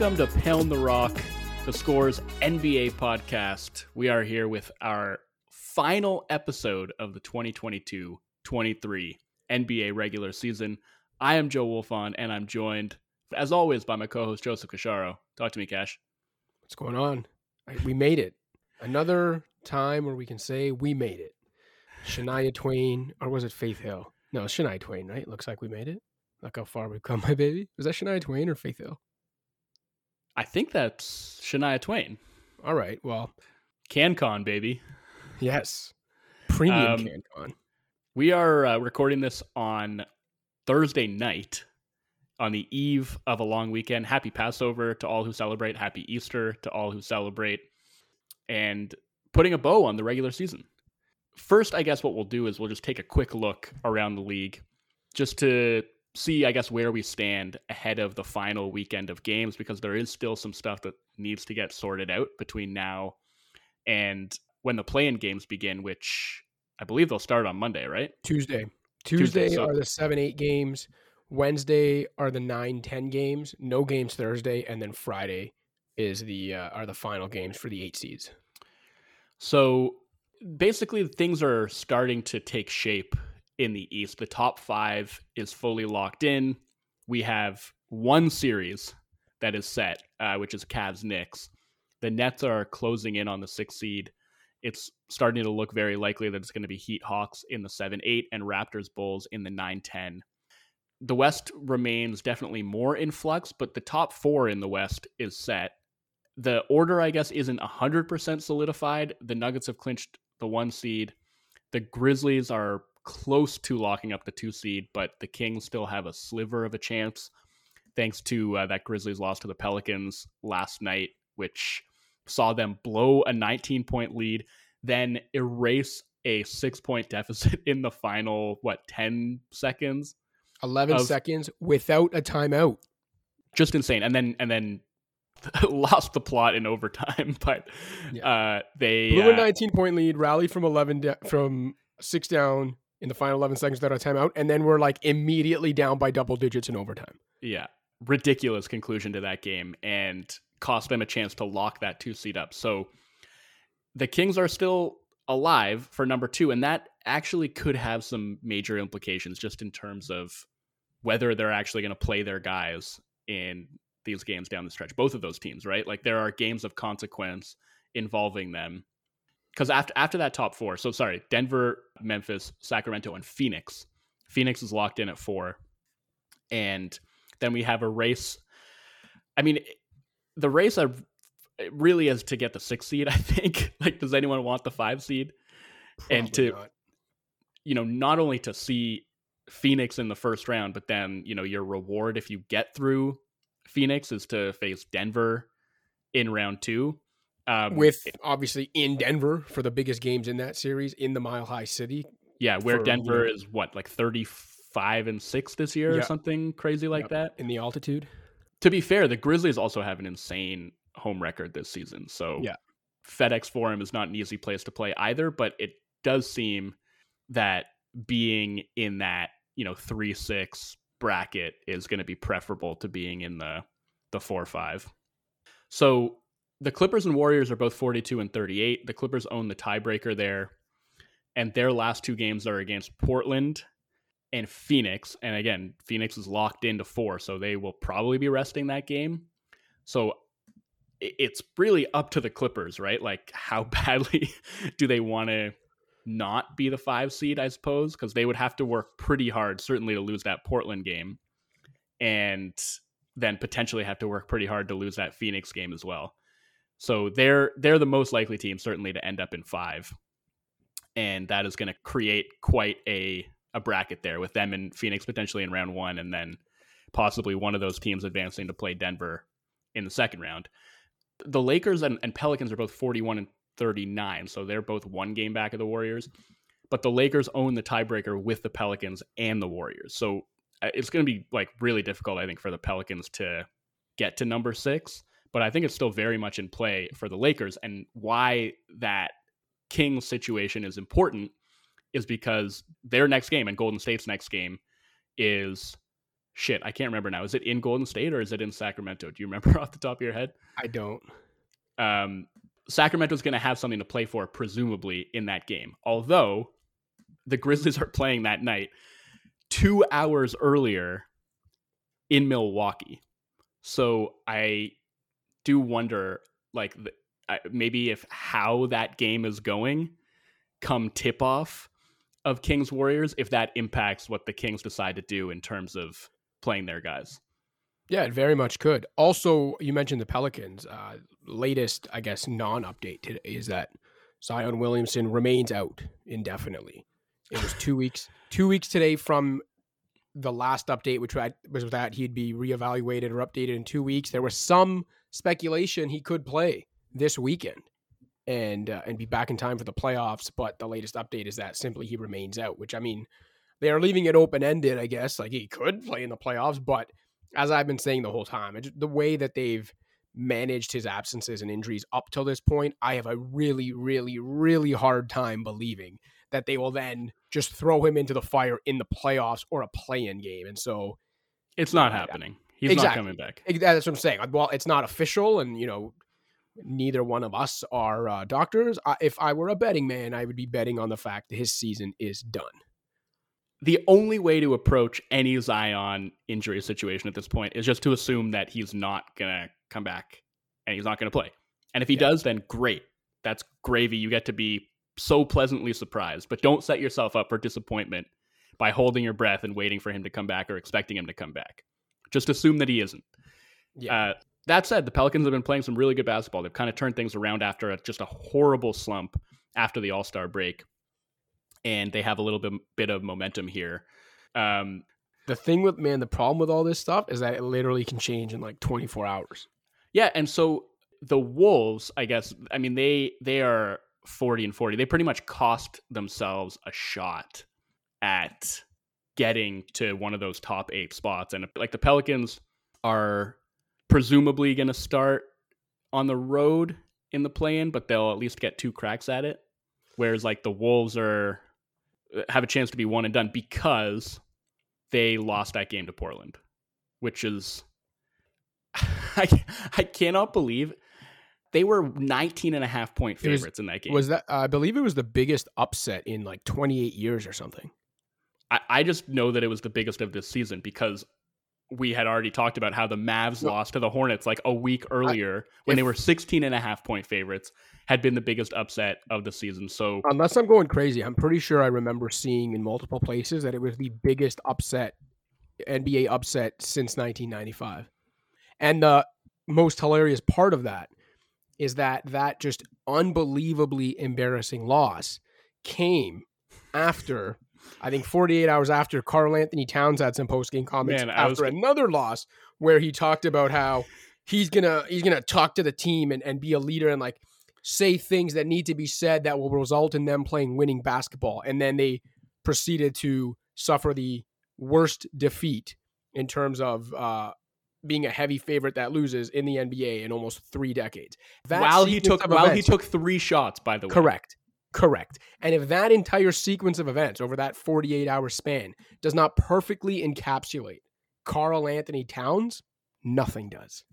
Welcome to Pound the Rock, the Scores NBA podcast. We are here with our final episode of the 2022 23 NBA regular season. I am Joe Wolfond, and I'm joined, as always, by my co host Joseph Casciaro. Talk to me, Cash. What's going on? We made it. Another time where we can say we made it. Shania Twain, or was it Faith Hill? No, Shania Twain, right? Looks like we made it. Look how far we've come, my baby. Was that Shania Twain or Faith Hill? I think that's Shania Twain. All right. Well, CanCon, baby. Yes. Premium um, CanCon. We are uh, recording this on Thursday night on the eve of a long weekend. Happy Passover to all who celebrate. Happy Easter to all who celebrate. And putting a bow on the regular season. First, I guess what we'll do is we'll just take a quick look around the league just to see, I guess, where we stand ahead of the final weekend of games because there is still some stuff that needs to get sorted out between now and when the play in games begin, which I believe they'll start on Monday, right? Tuesday. Tuesday, Tuesday so- are the 7 8 games. Wednesday are the 9 10 games. No games Thursday. And then Friday is the uh, are the final games for the eight seeds. So basically, things are starting to take shape in the East. The top five is fully locked in. We have one series that is set, uh, which is Cavs Knicks. The Nets are closing in on the sixth seed. It's starting to look very likely that it's going to be Heat Hawks in the 7 8 and Raptors Bulls in the 9 10. The West remains definitely more in flux, but the top four in the West is set. The order, I guess, isn't 100% solidified. The Nuggets have clinched the one seed. The Grizzlies are close to locking up the two seed, but the Kings still have a sliver of a chance thanks to uh, that Grizzlies loss to the Pelicans last night, which saw them blow a 19 point lead, then erase a six point deficit in the final, what, 10 seconds? 11 of, seconds without a timeout. Just insane. And then, and then lost the plot in overtime, but yeah. uh, they blew a uh, 19 point lead, rallied from 11 de- from six down, in the final 11 seconds without a timeout, and then we're like immediately down by double digits in overtime. Yeah. Ridiculous conclusion to that game and cost them a chance to lock that two seed up. So the Kings are still alive for number two, and that actually could have some major implications just in terms of whether they're actually going to play their guys in these games down the stretch. Both of those teams, right? Like there are games of consequence involving them because after after that top four, so sorry, Denver, Memphis, Sacramento, and Phoenix. Phoenix is locked in at four, and then we have a race. I mean, the race I really is to get the six seed. I think. Like, does anyone want the five seed? Probably and to, not. you know, not only to see Phoenix in the first round, but then you know your reward if you get through Phoenix is to face Denver in round two. Um, With obviously in Denver for the biggest games in that series in the Mile High City. Yeah, where for, Denver is what like thirty five and six this year or something crazy like that in the altitude. To be fair, the Grizzlies also have an insane home record this season. So yeah, FedEx Forum is not an easy place to play either, but it does seem that being in that you know three six bracket is going to be preferable to being in the the four five. So the Clippers and Warriors are both 42 and 38. The Clippers own the tiebreaker there, and their last two games are against Portland and Phoenix. And again, Phoenix is locked into four, so they will probably be resting that game. So it's really up to the Clippers, right? Like, how badly do they want to not be the five seed, I suppose? Because they would have to work pretty hard, certainly, to lose that Portland game. And then potentially have to work pretty hard to lose that Phoenix game as well. So they're they're the most likely team certainly to end up in five, and that is going to create quite a a bracket there with them and Phoenix potentially in round one, and then possibly one of those teams advancing to play Denver in the second round. The Lakers and, and Pelicans are both forty one and thirty nine, so they're both one game back of the Warriors. But the Lakers own the tiebreaker with the Pelicans and the Warriors, so uh, it's going to be like really difficult, I think, for the Pelicans to get to number six but I think it's still very much in play for the Lakers. And why that King situation is important is because their next game and Golden State's next game is shit, I can't remember now. Is it in Golden State or is it in Sacramento? Do you remember off the top of your head? I don't. Um, Sacramento's going to have something to play for, presumably, in that game. Although the Grizzlies are playing that night two hours earlier in Milwaukee. So I do wonder, like, maybe if how that game is going come tip off of Kings Warriors, if that impacts what the Kings decide to do in terms of playing their guys. Yeah, it very much could. Also, you mentioned the Pelicans. Uh, latest, I guess, non-update today is that Zion Williamson remains out indefinitely. It was two weeks, two weeks today from the last update, which was that he'd be reevaluated or updated in two weeks. There was some speculation he could play this weekend and uh, and be back in time for the playoffs. But the latest update is that simply he remains out, which I mean, they are leaving it open ended. I guess like he could play in the playoffs, but as I've been saying the whole time, the way that they've managed his absences and injuries up till this point, I have a really, really, really hard time believing that they will then just throw him into the fire in the playoffs or a play-in game. And so it's not happening. He's exactly. not coming back. That's what I'm saying. Well, it's not official, and you know, neither one of us are uh, doctors. I, if I were a betting man, I would be betting on the fact that his season is done. The only way to approach any Zion injury situation at this point is just to assume that he's not gonna come back and he's not gonna play. And if he yeah. does, then great. That's gravy. You get to be so pleasantly surprised. But don't set yourself up for disappointment by holding your breath and waiting for him to come back or expecting him to come back. Just assume that he isn't. Yeah. Uh, that said, the Pelicans have been playing some really good basketball. They've kind of turned things around after a, just a horrible slump after the All Star break, and they have a little bit bit of momentum here. Um, the thing with man, the problem with all this stuff is that it literally can change in like 24 hours. Yeah, and so the Wolves, I guess, I mean they they are 40 and 40. They pretty much cost themselves a shot at getting to one of those top 8 spots and like the Pelicans are presumably going to start on the road in the play-in, but they'll at least get two cracks at it. Whereas like the Wolves are uh, have a chance to be one and done because they lost that game to Portland, which is I I cannot believe they were 19 and a half point favorites was, in that game. Was that I believe it was the biggest upset in like 28 years or something. I, I just know that it was the biggest of this season because we had already talked about how the Mavs lost to the Hornets like a week earlier I, when if, they were 16 and a half point favorites had been the biggest upset of the season. So unless I'm going crazy, I'm pretty sure I remember seeing in multiple places that it was the biggest upset NBA upset since 1995. And the most hilarious part of that is that that just unbelievably embarrassing loss came after I think 48 hours after Karl-Anthony Towns had some post game comments Man, after was... another loss where he talked about how he's gonna he's gonna talk to the team and, and be a leader and like say things that need to be said that will result in them playing winning basketball. And then they proceeded to suffer the worst defeat in terms of uh, being a heavy favorite that loses in the NBA in almost three decades. That while he took while events, he took three shots, by the way. Correct. Correct. And if that entire sequence of events over that 48 hour span does not perfectly encapsulate Karl-Anthony Towns, nothing does.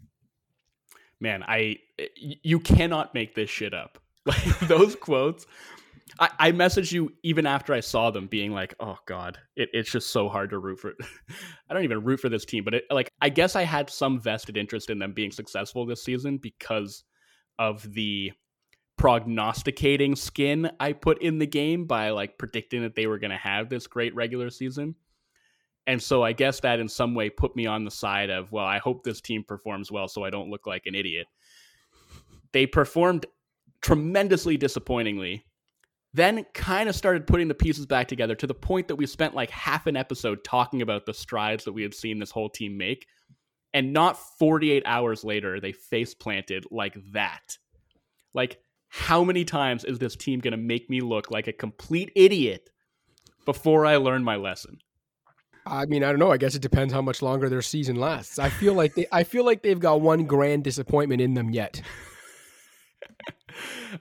Man, I eh, you cannot make this shit up. Like those quotes. I, I messaged you even after I saw them, being like, "Oh God, it, it's just so hard to root for." I don't even root for this team, but it, like, I guess I had some vested interest in them being successful this season because of the prognosticating skin I put in the game by like predicting that they were going to have this great regular season. And so I guess that in some way put me on the side of, well, I hope this team performs well so I don't look like an idiot. They performed tremendously disappointingly, then kind of started putting the pieces back together to the point that we spent like half an episode talking about the strides that we had seen this whole team make. And not 48 hours later, they face planted like that. Like, how many times is this team going to make me look like a complete idiot before I learn my lesson? I mean, I don't know. I guess it depends how much longer their season lasts. I feel like they, I feel like they've got one grand disappointment in them yet.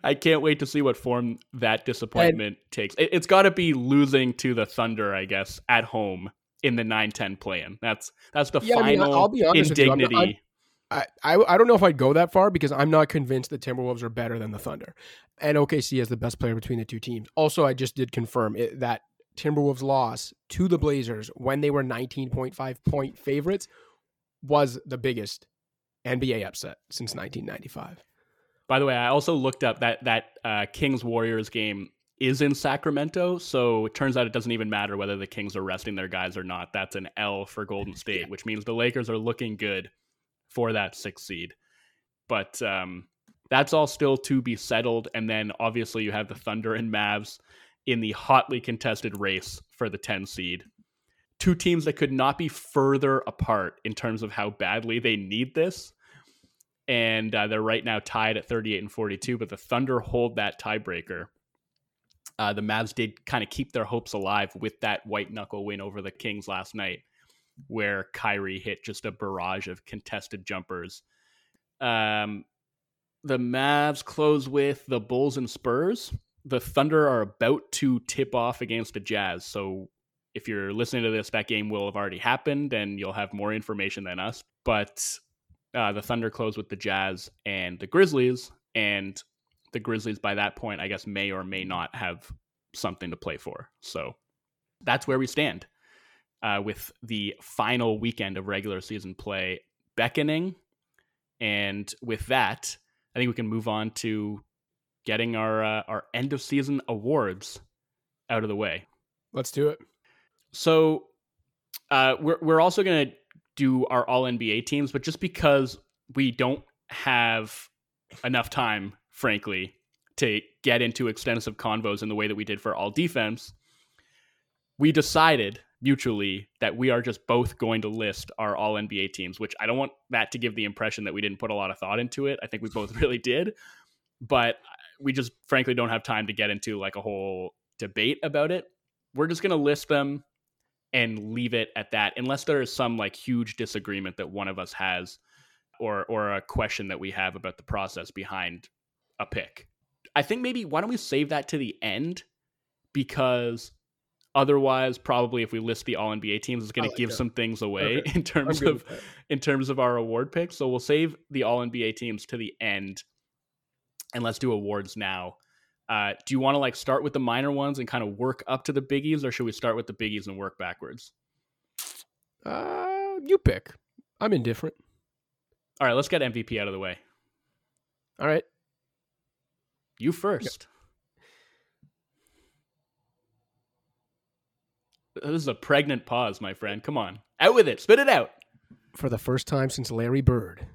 I can't wait to see what form that disappointment and, takes. It, has got to be losing to the Thunder, I guess, at home in the 9-10 play-in. That's that's the Yeah, I mean, I- final I'll be honest with you, I'm not- indignity. I, I I don't know if I'd go that far because I'm not convinced the Timberwolves are better than the Thunder, and OKC is the best player between the two teams. Also, I just did confirm it, that Timberwolves loss to the Blazers when they were 19.5 point favorites was the biggest NBA upset since 1995. By the way, I also looked up that that uh, Kings Warriors game is in Sacramento, so it turns out it doesn't even matter whether the Kings are resting their guys or not. That's an L for Golden State, which means the Lakers are looking good for that sixth seed. But um, that's all still to be settled, and then obviously you have the Thunder and Mavs in the hotly contested race for the 10 seed. Two teams that could not be further apart in terms of how badly they need this and uh, they're right now tied at 38 and 42 but the thunder hold that tiebreaker uh, the mavs did kind of keep their hopes alive with that white knuckle win over the kings last night where Kyrie hit just a barrage of contested jumpers. Um, the mavs close with the bulls and spurs. The thunder are about to tip off against the jazz. So if you're listening to this that game will have already happened and you'll have more information than us. But uh, the Thunder close with the Jazz and the Grizzlies, and the Grizzlies by that point, I guess, may or may not have something to play for. So that's where we stand uh, with the final weekend of regular season play beckoning. And with that, I think we can move on to getting our uh, our end of season awards out of the way. Let's do it. So uh, we're we're also going to do our All NBA teams, but just because we don't have enough time, frankly, to get into extensive convos in the way that we did for All Defense, we decided mutually that we are just both going to list our All NBA teams. Which I don't want that to give the impression that we didn't put a lot of thought into it. I think we both really did, but we just frankly don't have time to get into like a whole debate about it. We're just going to list them and leave it at that unless there is some like huge disagreement that one of us has or or a question that we have about the process behind a pick. I think maybe why don't we save that to the end because otherwise probably if we list the all NBA teams it's going to like give that. some things away Okay. in terms of in terms of our award picks. So we'll save the all NBA teams to the end and let's do awards now. Uh, do you want to like start with the minor ones and kind of work up to the biggies, or should we start with the biggies and work backwards? Uh, you pick. I'm indifferent. All right, let's get MVP out of the way. All right. You first. This is a pregnant pause, my friend. Come on. Out with it. Spit it out. For the first time since Larry Bird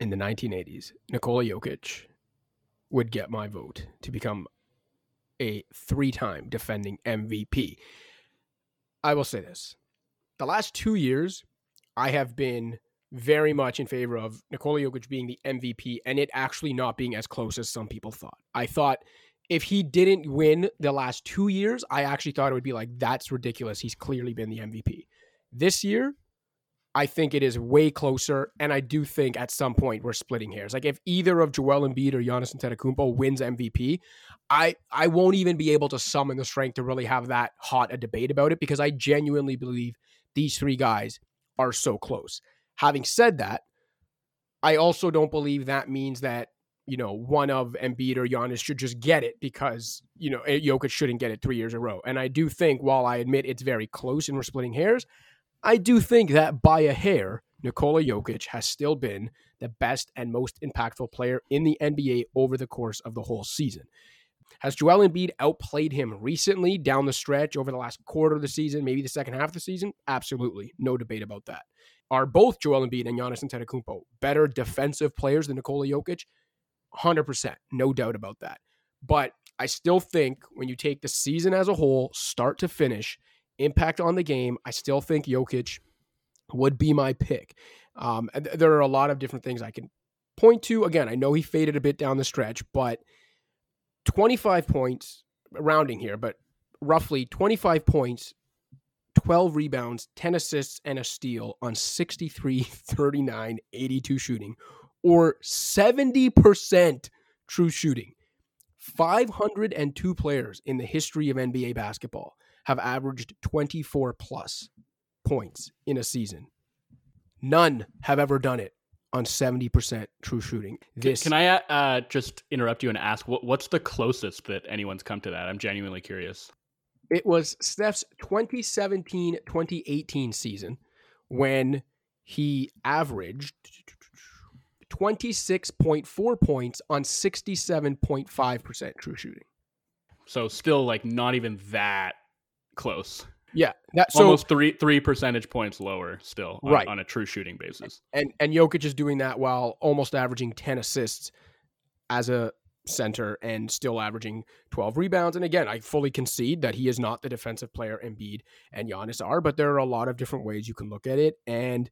in the 1980s, Nikola Jokic would get my vote to become a three time defending MVP. I will say this the last two years, I have been very much in favor of Nikola Jokic being the MVP and it actually not being as close as some people thought. I thought if he didn't win the last two years, I actually thought it would be like, that's ridiculous. He's clearly been the MVP. This year, I think it is way closer, and I do think at some point we're splitting hairs. Like if either of Joel Embiid or Giannis Antetokounmpo wins MVP, I I won't even be able to summon the strength to really have that hot a debate about it because I genuinely believe these three guys are so close. Having said that, I also don't believe that means that you know one of Embiid or Giannis should just get it because you know eh, Jokic shouldn't get it three years in a row. And I do think while I admit it's very close and we're splitting hairs, I do think that by a hair, Nikola Jokic has still been the best and most impactful player in the NBA over the course of the whole season. Has Joel Embiid outplayed him recently down the stretch over the last quarter of the season, maybe the second half of the season? Absolutely. No debate about that. Are both Joel Embiid and Giannis Antetokounmpo better defensive players than Nikola Jokic? 100%. No doubt about that. But I still think when you take the season as a whole, start to finish, impact on the game, I still think Jokic would be my pick. Um, th- there are a lot of different things I can point to. Again, I know he faded a bit down the stretch, but 25 points, rounding here, but roughly 25 points, 12 rebounds, 10 assists, and a steal on 63, 39, 82 shooting, or 70% true shooting. 502 players in the history of NBA basketball have averaged 24 plus points in a season. None have ever done it on 70% true shooting. This Can I uh, just interrupt you and ask what, what's the closest that anyone's come to that? I'm genuinely curious. It was Steph's 2017 2018 season when he averaged 26.4 points on 67.5% true shooting. So still like not even that close. Yeah, that so Almost three three percentage points lower still on, Right. on a true shooting basis. and and Jokic is doing that while almost averaging 10 assists as a center and still averaging 12 rebounds. And again, I fully concede that he is not the defensive player Embiid and Giannis are, but there are a lot of different ways you can look at it. And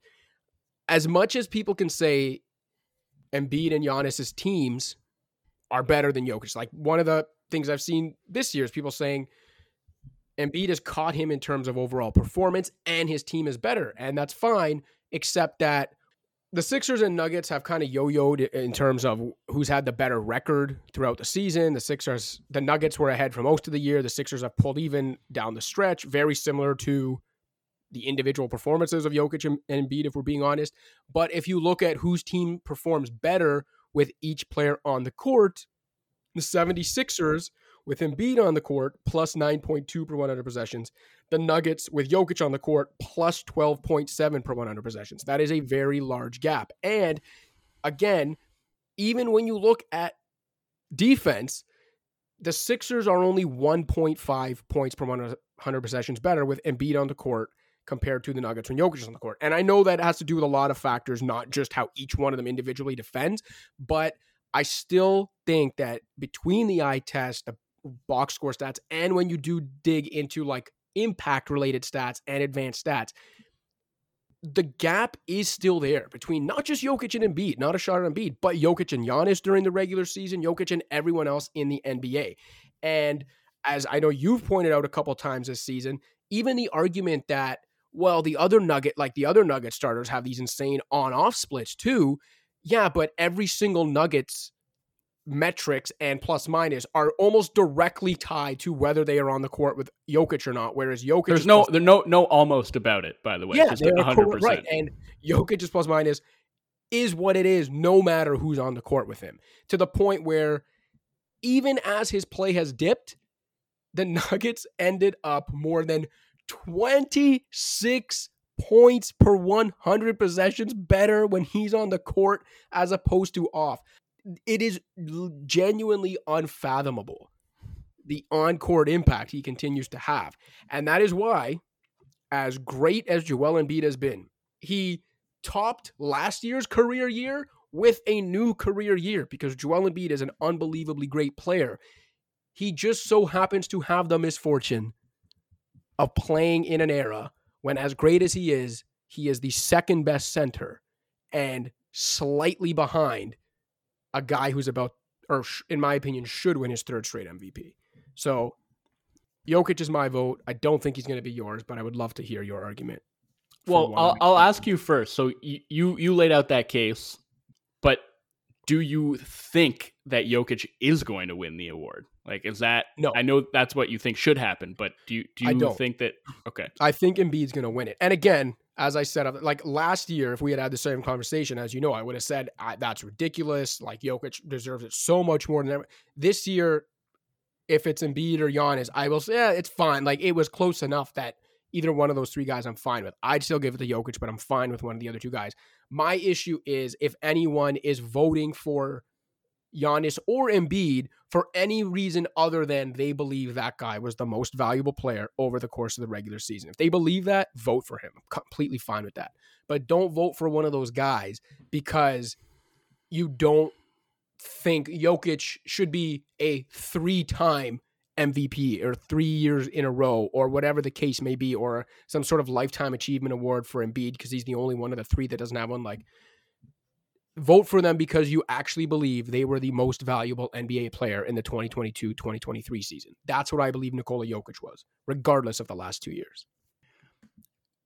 as much as people can say Embiid and Giannis's teams are better than Jokic, like one of the things I've seen this year is people saying Embiid has caught him in terms of overall performance and his team is better. And that's fine, except that the Sixers and Nuggets have kind of yo-yoed in terms of who's had the better record throughout the season. The Sixers, the Nuggets were ahead for most of the year. The Sixers have pulled even down the stretch, very similar to the individual performances of Jokic and and Embiid, if we're being honest. But if you look at whose team performs better with each player on the court, the 76ers with Embiid on the court plus 9.2 per 100 possessions, the Nuggets with Jokic on the court plus 12.7 per 100 possessions. That is a very large gap. And again, even when you look at defense, the Sixers are only 1.5 points per 100 possessions better with Embiid on the court compared to the Nuggets when Jokic is on the court. And I know that has to do with a lot of factors, not just how each one of them individually defends, but I still think that between the eye test, the box score stats, and when you do dig into like impact related stats and advanced stats, the gap is still there between not just Jokic and Embiid, not a shot at Embiid, but Jokic and Giannis during the regular season, Jokic and everyone else in the NBA. And as I know you've pointed out a couple times this season, even the argument that, well, the other nugget, like the other nugget starters have these insane on off splits too. Yeah, but every single Nuggets metrics and plus minus are almost directly tied to whether they are on the court with Jokic or not. Whereas Jokic, There's no there's no no almost about it, by the way. yeah, hundred right. And Jokic's plus minus is what it is, no matter who's on the court with him. To the point where even as his play has dipped, the Nuggets ended up more than 26 points per 100 possessions better when he's on the court as opposed to off. It is genuinely unfathomable the on court impact he continues to have. And that is why, as great as Joel Embiid has been, he topped last year's career year with a new career year because Joel Embiid is an unbelievably great player. He just so happens to have the misfortune of playing in an era when, as great as he is, he is the second best center and slightly behind a guy who's about, or sh- in my opinion, should win his third straight MVP. So, Jokic is my vote. I don't think he's going to be yours, but I would love to hear your argument. Well, I'll, I'll ask you first. So you, you you laid out that case, but do you think that Jokic is going to win the award? Like, is that No. I know that's what you think should happen, but do you do you think that? Okay, I think Embiid's going to win it. And again, as I said, like last year, if we had had the same conversation, as you know, I would have said that's ridiculous. Like Jokic deserves it so much more than ever. This year, if it's Embiid or Giannis, I will say yeah, it's fine. Like it was close enough that either one of those three guys I'm fine with. I'd still give it to Jokic, but I'm fine with one of the other two guys. My issue is if anyone is voting for Giannis or Embiid for any reason other than they believe that guy was the most valuable player over the course of the regular season. If they believe that, vote for him. I'm completely fine with that. But don't vote for one of those guys because you don't think Jokic should be a three time MVP or three years in a row or whatever the case may be, or some sort of lifetime achievement award for Embiid because he's the only one of the three that doesn't have one. Like, vote for them because you actually believe they were the most valuable NBA player in the 2022 2023 season. That's what I believe Nikola Jokic was, regardless of the last two years.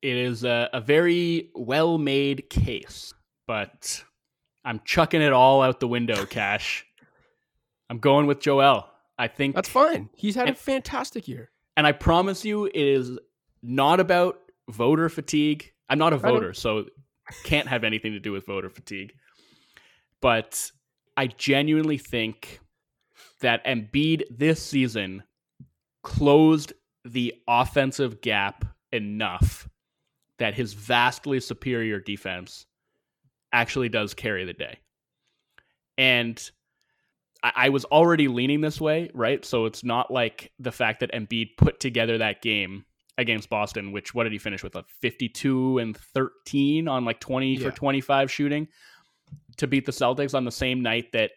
it is a, a very well made case, but I'm chucking it all out the window. Cash. I'm going with Joel. I think That's fine. He's had a fantastic year. And I promise you, it is not about voter fatigue. I'm not a voter, so can't have anything to do with voter fatigue. But I genuinely think that Embiid this season closed the offensive gap enough that his vastly superior defense actually does carry the day. And I, I was already leaning this way, right? So it's not like the fact that Embiid put together that game against Boston, which what did he finish with? Like 52 and 13 on like 20 yeah. for 25 shooting to beat the Celtics on the same night that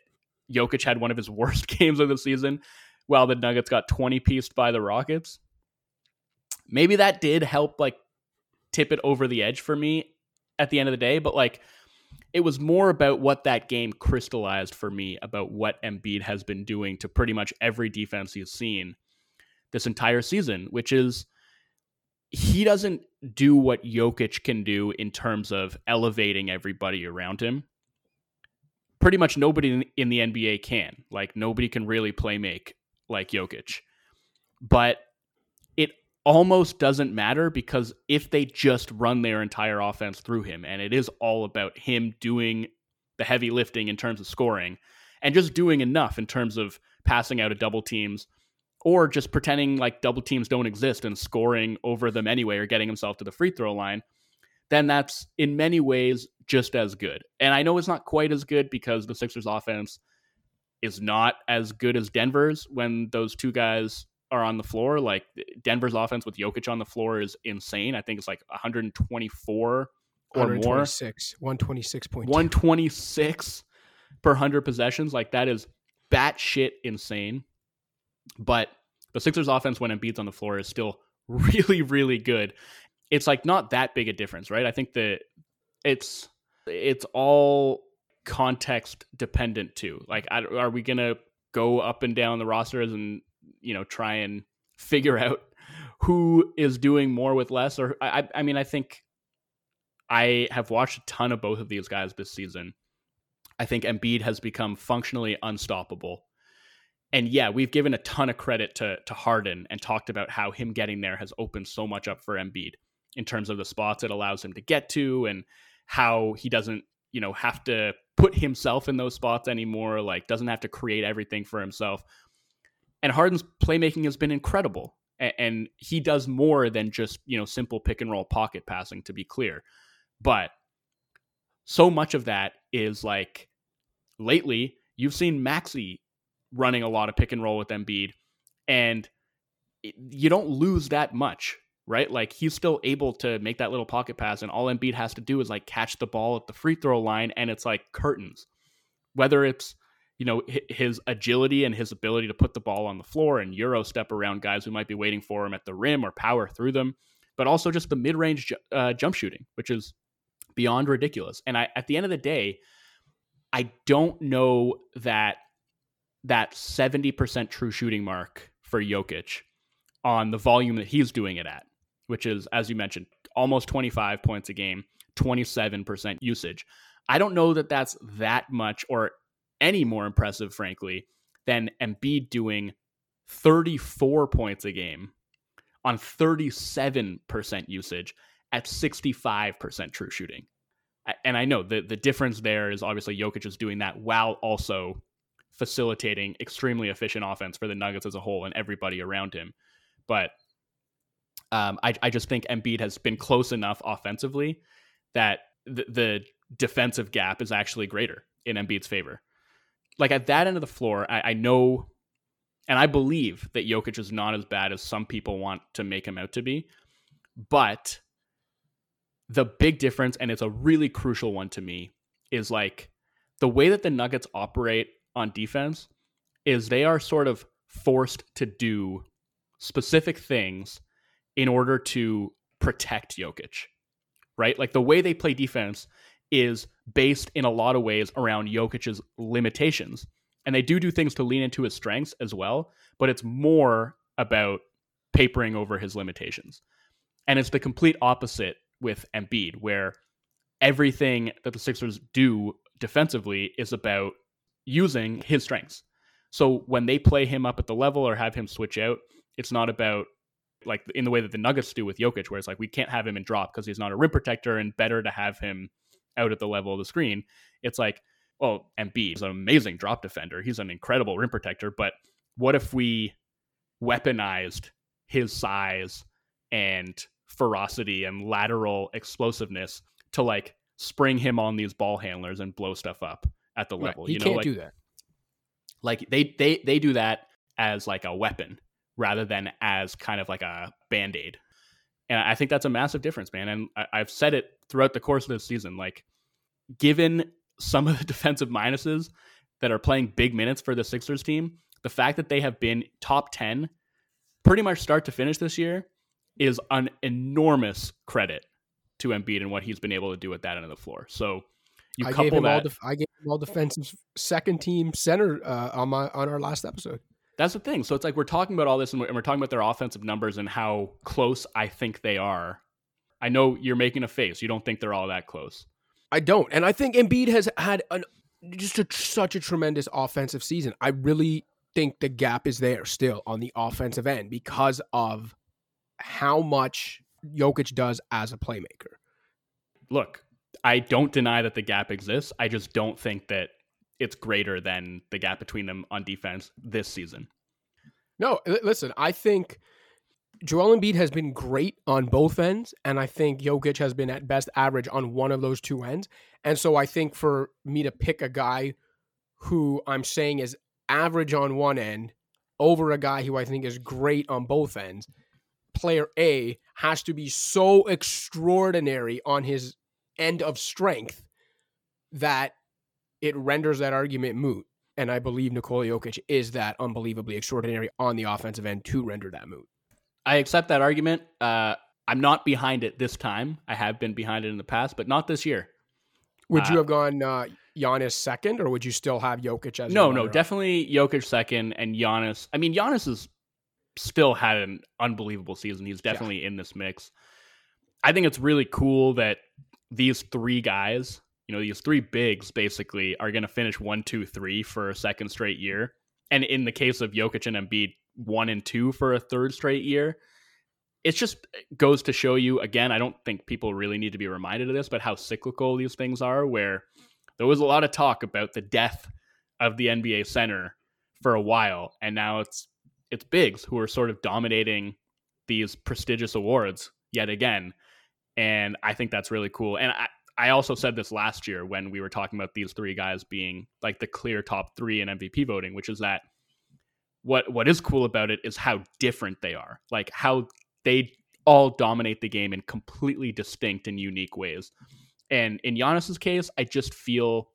Jokic had one of his worst games of the season while the Nuggets got 20 pieced by the Rockets. Maybe that did help like tip it over the edge for me at the end of the day, but like it was more about what that game crystallized for me about what Embiid has been doing to pretty much every defense he's seen this entire season, which is he doesn't do what Jokic can do in terms of elevating everybody around him. Pretty much nobody in the NBA can. Like nobody can really play make like Jokic. But it almost doesn't matter because if they just run their entire offense through him and it is all about him doing the heavy lifting in terms of scoring and just doing enough in terms of passing out of double teams or just pretending like double teams don't exist and scoring over them anyway or getting himself to the free throw line, then that's in many ways just as good. And I know it's not quite as good because the Sixers offense is not as good as Denver's when those two guys are on the floor. Like Denver's offense with Jokic on the floor is insane. I think it's like 124 or 126, more. 126. 126 per 100 possessions. Like that is batshit insane. But the Sixers offense when Embiid's on the floor is still really, really good. It's like not that big a difference, right? I think that it's it's all context dependent too. Like, are we gonna go up and down the rosters and you know try and figure out who is doing more with less? Or I, I mean, I think I have watched a ton of both of these guys this season. I think Embiid has become functionally unstoppable and yeah, we've given a ton of credit to to Harden and talked about how him getting there has opened so much up for Embiid in terms of the spots it allows him to get to and how he doesn't, you know, have to put himself in those spots anymore, like doesn't have to create everything for himself. And Harden's playmaking has been incredible. And he does more than just, you know, simple pick and roll pocket passing to be clear. But so much of that is like lately you've seen Maxey running a lot of pick and roll with Embiid, and you don't lose that much, right? Like he's still able to make that little pocket pass, and all Embiid has to do is like catch the ball at the free throw line, and it's like curtains. Whether it's you know his agility and his ability to put the ball on the floor and euro step around guys who might be waiting for him at the rim or power through them, but also just the mid range uh, jump shooting, which is beyond ridiculous. And I, at the end of the day, I don't know that that 70% true shooting mark for Jokic on the volume that he's doing it at, which is, as you mentioned, almost 25 points a game, 27% usage. I don't know that that's that much or any more impressive, frankly, than Embiid doing 34 points a game on 37% usage at 65% true shooting. And I know the, the difference there is obviously Jokic is doing that while also facilitating extremely efficient offense for the Nuggets as a whole and everybody around him. But um, I, I just think Embiid has been close enough offensively that the, the defensive gap is actually greater in Embiid's favor. Like at that end of the floor, I, I know and I believe that Jokic is not as bad as some people want to make him out to be. But the big difference, and it's a really crucial one to me, is like the way that the Nuggets operate on defense is they are sort of forced to do specific things in order to protect Jokic, right? Like the way they play defense is based in a lot of ways around Jokic's limitations. And they do do things to lean into his strengths as well, but it's more about papering over his limitations. And it's the complete opposite with Embiid, where everything that the Sixers do defensively is about using his strengths. So when they play him up at the level or have him switch out, it's not about like in the way that the Nuggets do with Jokic, where it's like we can't have him in drop because he's not a rim protector, and better to have him out at the level of the screen. It's like, well, Embiid is an amazing drop defender. He's an incredible rim protector, but what if we weaponized his size and ferocity and lateral explosiveness to like spring him on these ball handlers and blow stuff up at the level. Right. He you know, can't like, do that. Like they they they do that as like a weapon rather than as kind of like a band aid. And I think that's a massive difference, man. And I, I've said it throughout the course of this season. Like, given some of the defensive minuses that are playing big minutes for the Sixers team, the fact that they have been top 10 pretty much start to finish this year is an enormous credit to Embiid and what he's been able to do at that end of the floor. So you I couple that. all def- I gave him all defensive second team center uh, on my on our last episode. That's the thing. So it's like we're talking about all this and we're, and we're talking about their offensive numbers and how close I think they are. I know you're making a face. You don't think they're all that close. I don't, and I think Embiid has had an just a, such a tremendous offensive season. I really think the gap is there still on the offensive end because of how much Jokic does as a playmaker. Look, I don't deny that the gap exists. I just don't think that it's greater than the gap between them on defense this season. No, listen, I think Joel Embiid has been great on both ends, and I think Jokic has been at best average on one of those two ends. And so I think for me to pick a guy who I'm saying is average on one end over a guy who I think is great on both ends, player A has to be so extraordinary on his end of strength that it renders that argument moot. And I believe Nikola Jokic is that unbelievably extraordinary on the offensive end to render that moot. I accept that argument. Uh, I'm not behind it this time. I have been behind it in the past, but not this year. Would you Uh, have gone uh, Giannis second, or would you still have Jokic as No, no, definitely Jokic second and Giannis. I mean, Giannis has still had an unbelievable season. He's definitely in this mix. I think it's really cool that these three guys, you know, these three bigs basically are going to finish one, two, three for a second straight year. And in the case of Jokic and Embiid, one and two for a third straight year. It just eh, goes to show you again. I don't think people really need to be reminded of this, but how cyclical these things are. Where there was a lot of talk about the death of the NBA center for a while, and now it's it's bigs who are sort of dominating these prestigious awards yet again. And I think that's really cool. And I, I also said this last year when we were talking about these three guys being like the clear top three in MVP voting, which is that what what is cool about it is how different they are. Like how they all dominate the game in completely distinct and unique ways. And in Giannis's case, I just feel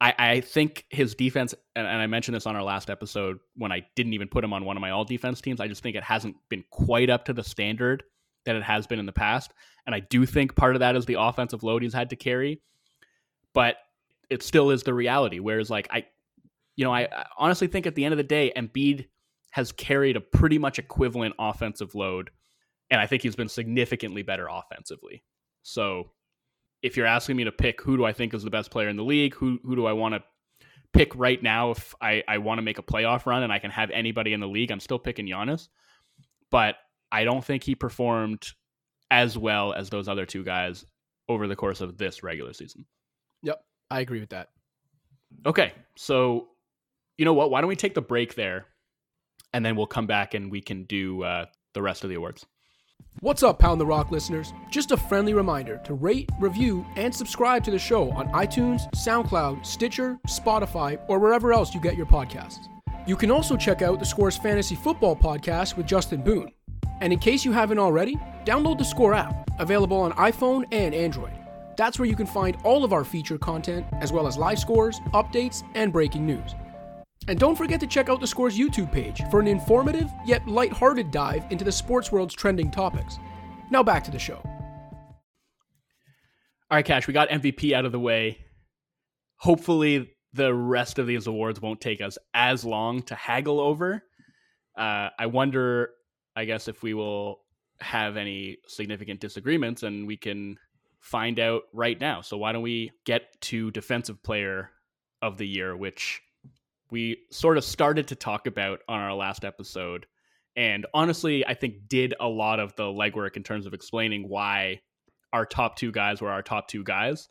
I, I think his defense, and, and I mentioned this on our last episode when I didn't even put him on one of my all defense teams. I just think it hasn't been quite up to the standard that it has been in the past. And I do think part of that is the offensive load he's had to carry. But it still is the reality. Whereas, like, I, you know, I, I honestly think at the end of the day, Embiid has carried a pretty much equivalent offensive load. And I think he's been significantly better offensively. So if you're asking me to pick who do I think is the best player in the league, who who do I want to pick right now if I, I want to make a playoff run and I can have anybody in the league, I'm still picking Giannis. But I don't think he performed as well as those other two guys over the course of this regular season. Yep, I agree with that. Okay, so you know what? Why don't we take the break there, and then we'll come back and we can do uh, the rest of the awards. What's up, Pound the Rock listeners? Just a friendly reminder to rate, review, and subscribe to the show on iTunes, SoundCloud, Stitcher, Spotify, or wherever else you get your podcasts. You can also check out the Scores Fantasy Football podcast with Justin Boone. And in case you haven't already, download the Score app, available on iPhone and Android. That's where you can find all of our feature content, as well as live scores, updates, and breaking news. And don't forget to check out the Scores YouTube page for an informative yet lighthearted dive into the sports world's trending topics. Now back to the show. All right, Cash, we got MVP out of the way. Hopefully, the rest of these awards won't take us as long to haggle over. Uh, I wonder, I guess, if we will have any significant disagreements and we can find out right now. So, why don't we get to Defensive Player of the Year, which we sort of started to talk about on our last episode. and honestly, I think did a lot of the legwork in terms of explaining why our top two guys were our top two guys.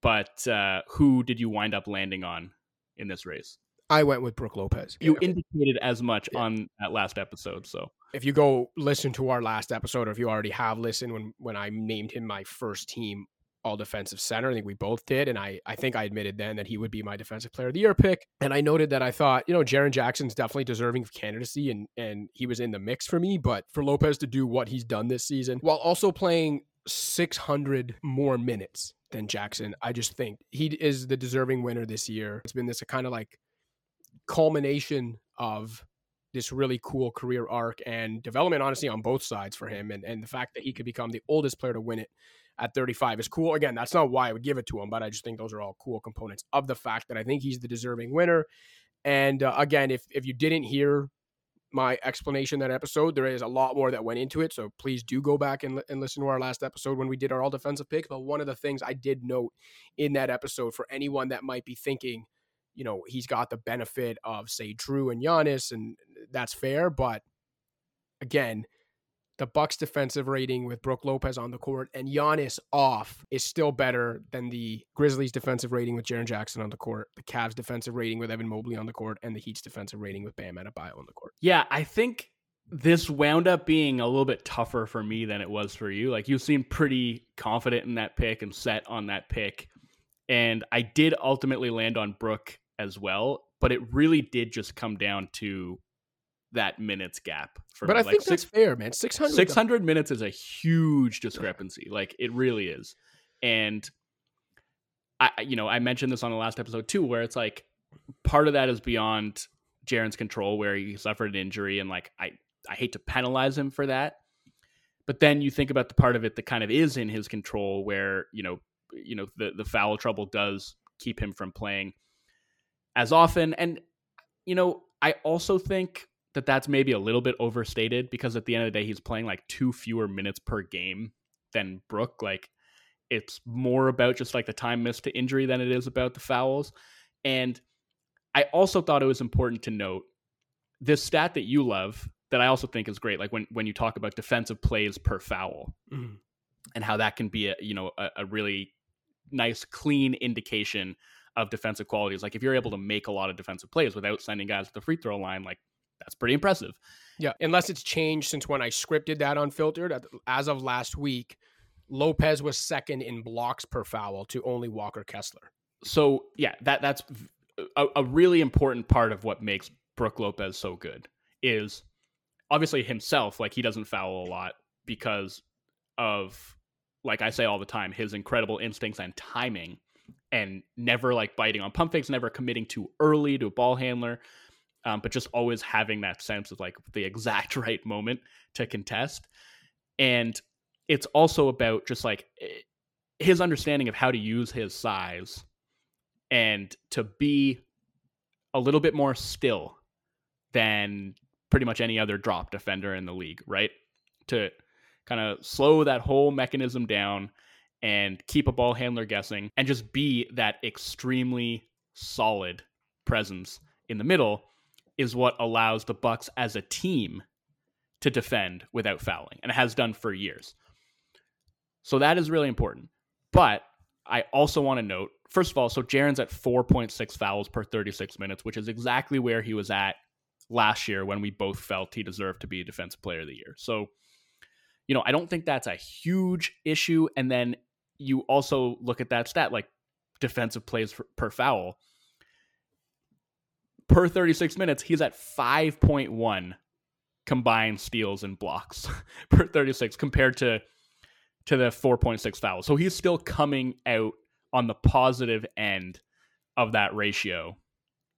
But uh, who did you wind up landing on in this race? I went with Brook Lopez. You yeah. indicated as much yeah. on that last episode. So if you go listen to our last episode, or if you already have listened when when I named him my first team all defensive center. I think we both did. And I, I think I admitted then that he would be my defensive player of the year pick. And I noted that I thought, you know, Jaren Jackson's definitely deserving of candidacy and, and he was in the mix for me. But for Lopez to do what he's done this season while also playing 600 more minutes than Jackson, I just think he is the deserving winner this year. It's been this kind of like culmination of this really cool career arc and development, honestly, on both sides for him. And, and the fact that he could become the oldest player to win it at 35 is cool. Again, that's not why I would give it to him, but I just think those are all cool components of the fact that I think he's the deserving winner. And uh, again, if if you didn't hear my explanation that episode, there is a lot more that went into it. So please do go back and, and listen to our last episode when we did our all defensive picks. But one of the things I did note in that episode for anyone that might be thinking, you know, he's got the benefit of say Jrue and Giannis, and that's fair. But again, the Bucks defensive rating with Brook Lopez on the court and Giannis off is still better than the Grizzlies defensive rating with Jaren Jackson on the court, the Cavs defensive rating with Evan Mobley on the court, and the Heat's defensive rating with Bam Adebayo on the court. Yeah, I think this wound up being a little bit tougher for me than it was for you. Like you seemed pretty confident in that pick and set on that pick. And I did ultimately land on Brook as well, but it really did just come down to that minutes gap. For but me. I like think six, that's fair, man. 600, 600 minutes is a huge discrepancy. Like it really is. And I, you know, I mentioned this on the last episode too, where it's like part of that is beyond Jaren's control, where he suffered an injury, and like I, I hate to penalize him for that. But then you think about the part of it that kind of is in his control, where you know, you know, the the foul trouble does keep him from playing as often, and you know, I also think that that's maybe a little bit overstated because at the end of the day, he's playing like two fewer minutes per game than Brook. Like it's more about just like the time missed to injury than it is about the fouls. And I also thought it was important to note this stat that you love that I also think is great. Like when, when you talk about defensive plays per foul mm-hmm. and how that can be a, you know, a, a really nice, clean indication of defensive qualities. Like if you're able to make a lot of defensive plays without sending guys to the free throw line, like that's pretty impressive. Yeah, unless it's changed since when I scripted that unfiltered. As of last week, Lopez was second in blocks per foul to only Walker Kessler. So yeah, that that's a, a really important part of what makes Brook Lopez so good is obviously himself. Like he doesn't foul a lot because of, like I say all the time, his incredible instincts and timing, and never like biting on pump fakes, never committing too early to a ball handler um, but just always having that sense of like the exact right moment to contest. And it's also about just like eh, his understanding of how to use his size and to be a little bit more still than pretty much any other drop defender in the league, right? To kind of slow that whole mechanism down and keep a ball handler guessing and just be that extremely solid presence in the middle is what allows the Bucks as a team to defend without fouling, and has done for years. So that is really important. But I also want to note, first of all, so Jaren's at 4.6 fouls per 36 minutes, which is exactly where he was at last year when we both felt he deserved to be a defensive player of the year. So, you know, I don't think that's a huge issue. And then you also look at that stat like defensive plays per foul per 36 minutes, he's at 5.1 combined steals and blocks per 36 compared to to the 4.6 fouls. So he's still coming out on the positive end of that ratio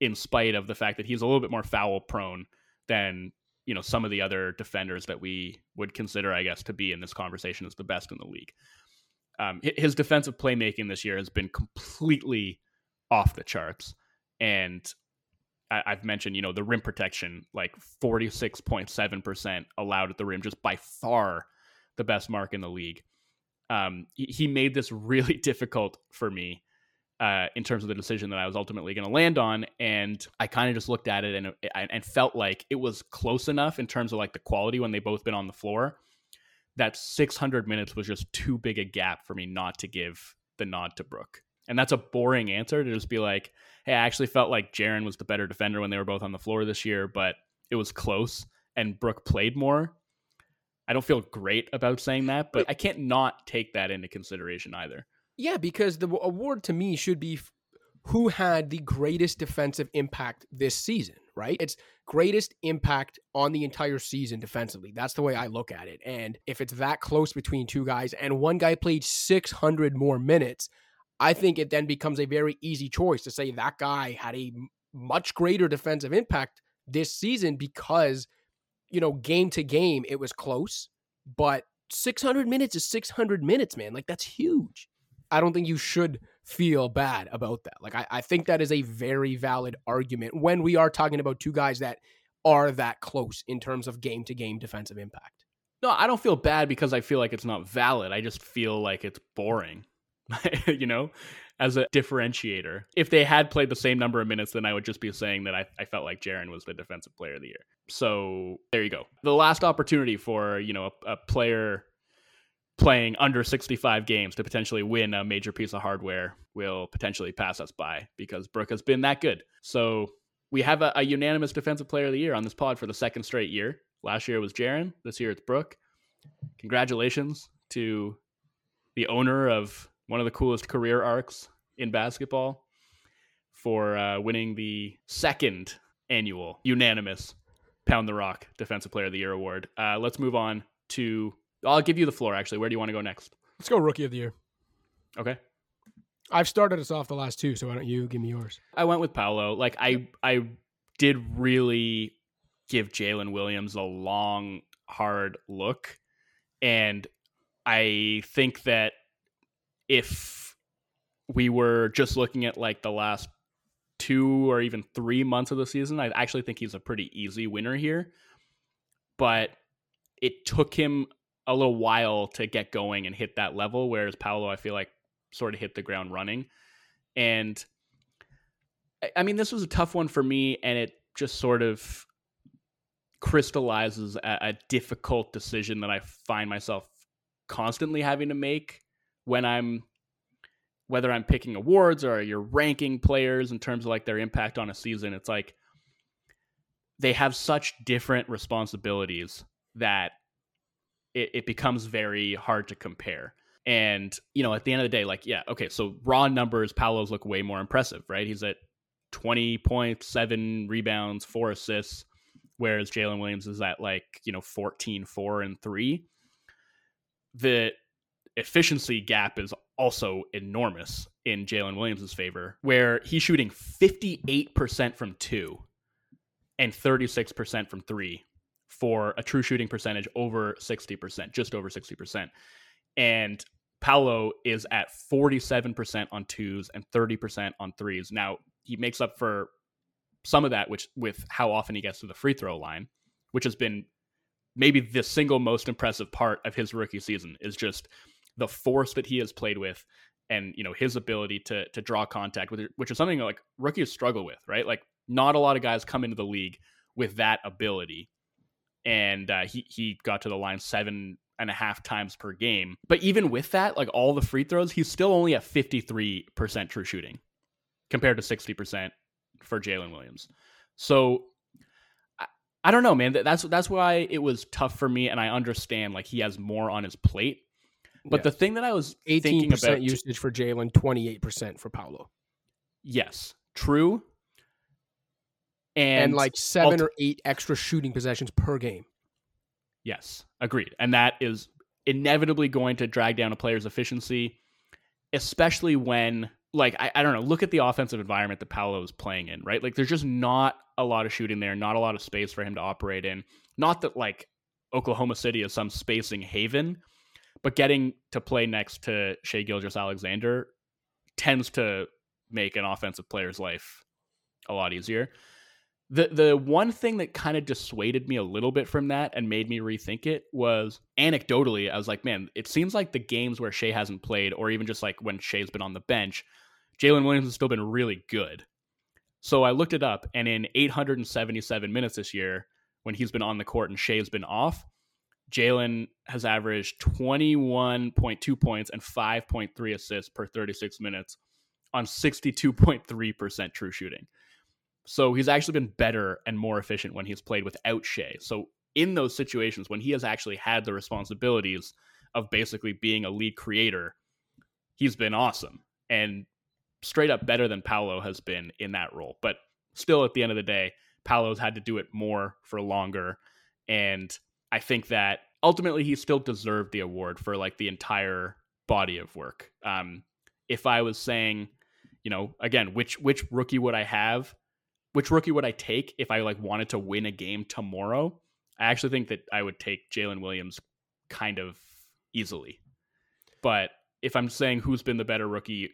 in spite of the fact that he's a little bit more foul prone than you know some of the other defenders that we would consider I guess to be in this conversation as the best in the league. Um, his defensive playmaking this year has been completely off the charts and I, have mentioned, you know, the rim protection, like 46.7% allowed at the rim, just by far the best mark in the league. Um, he, he made this really difficult for me uh, in terms of the decision that I was ultimately going to land on. And I kind of just looked at it and, and felt like it was close enough in terms of like the quality when they both been on the floor that 600 minutes was just too big a gap for me not to give the nod to Brook. And that's a boring answer to just be like, hey, I actually felt like Jaren was the better defender when they were both on the floor this year, but it was close and Brook played more. I don't feel great about saying that, but I can't not take that into consideration either. Yeah, because the award to me should be who had the greatest defensive impact this season, right? It's greatest impact on the entire season defensively. That's the way I look at it. And if it's that close between two guys and one guy played 600 more minutes, I think it then becomes a very easy choice to say that guy had a much greater defensive impact this season because, you know, game to game, it was close, but 600 minutes is 600 minutes, man. Like, that's huge. I don't think you should feel bad about that. Like, I, I think that is a very valid argument when we are talking about two guys that are that close in terms of game to game defensive impact. No, I don't feel bad because I feel like it's not valid. I just feel like it's boring, you know, as a differentiator. If they had played the same number of minutes, then I would just be saying that I, I felt like Jaren was the defensive player of the year. So there you go. The last opportunity for, you know, a, a player playing under 65 games to potentially win a major piece of hardware will potentially pass us by because Brook has been that good. So we have a, a, unanimous defensive player of the year on this pod for the second straight year. Last year was Jaren. This year it's Brook. Congratulations to the owner of one of the coolest career arcs in basketball for uh, winning the second annual unanimous Pound the Rock Defensive Player of the Year award. Uh, let's move on to I'll give you the floor. Actually, where do you want to go next? Let's go rookie of the year. Okay. I've started us off the last two, so why don't you give me yours? I went with Paolo. Like I, I did really give Jalen Williams a long, hard look, and I think that if we were just looking at like the last two or even three months of the season, I actually think he's a pretty easy winner here. But it took him a little while to get going and hit that level, whereas Paolo, I feel like, sort of hit the ground running. And I mean, this was a tough one for me, and it just sort of crystallizes a, a difficult decision that I find myself constantly having to make when I'm whether I'm picking awards or you're ranking players in terms of like their impact on a season. It's like they have such different responsibilities that it, it becomes very hard to compare. And, you know, at the end of the day, like, yeah, okay, so raw numbers, Paolo's look way more impressive, right? He's at 20 points, seven rebounds, four assists, whereas Jalen Williams is at like, you know, 14, four, and three. The efficiency gap is also enormous in Jalen Williams' favor, where he's shooting 58% from two and 36% from three for a true shooting percentage over 60%, just over 60%. And Paolo is at 47% on twos and 30% on threes. Now, he makes up for some of that which with how often he gets to the free throw line, which has been maybe the single most impressive part of his rookie season is just the force that he has played with and you know his ability to to draw contact which is something like rookies struggle with, right? Like not a lot of guys come into the league with that ability and uh, he he got to the line seven and a half times per game. But even with that, like all the free throws, he's still only at fifty three percent true shooting, compared to sixty percent for Jalen Williams. So I, I don't know, man. That's that's why it was tough for me, and I understand like he has more on his plate. But yes. the thing that I was eighteen percent usage for Jalen, twenty eight percent for Paolo. Yes, true and, and like seven or eight extra shooting possessions per game. Yes, agreed. And that is inevitably going to drag down a player's efficiency, especially when, like, I, I don't know, look at the offensive environment that Paolo is playing in, right? Like, there's just not a lot of shooting there, not a lot of space for him to operate in. Not that, like, Oklahoma City is some spacing haven, but getting to play next to Shai Gilgeous-Alexander tends to make an offensive player's life a lot easier the the one thing that kind of dissuaded me a little bit from that and made me rethink it was anecdotally, I was like, man, it seems like the games where Shai hasn't played, or even just like when Shai's been on the bench, Jalen Williams has still been really good. So I looked it up, and in 877 minutes this year, when he's been on the court and Shai's been off, Jalen has averaged 21.2 points and 5.3 assists per 36 minutes on 62.3% true shooting. So he's actually been better and more efficient when he's played without Shai. So in those situations when he has actually had the responsibilities of basically being a lead creator, he's been awesome and straight up better than Paolo has been in that role. But still, at the end of the day, Paolo's had to do it more for longer. And I think that ultimately he still deserved the award for like the entire body of work. Um, if I was saying, you know, again, which which rookie would I have? Which rookie would I take if I like wanted to win a game tomorrow? I actually think that I would take Jalen Williams kind of easily. But if I'm saying who's been the better rookie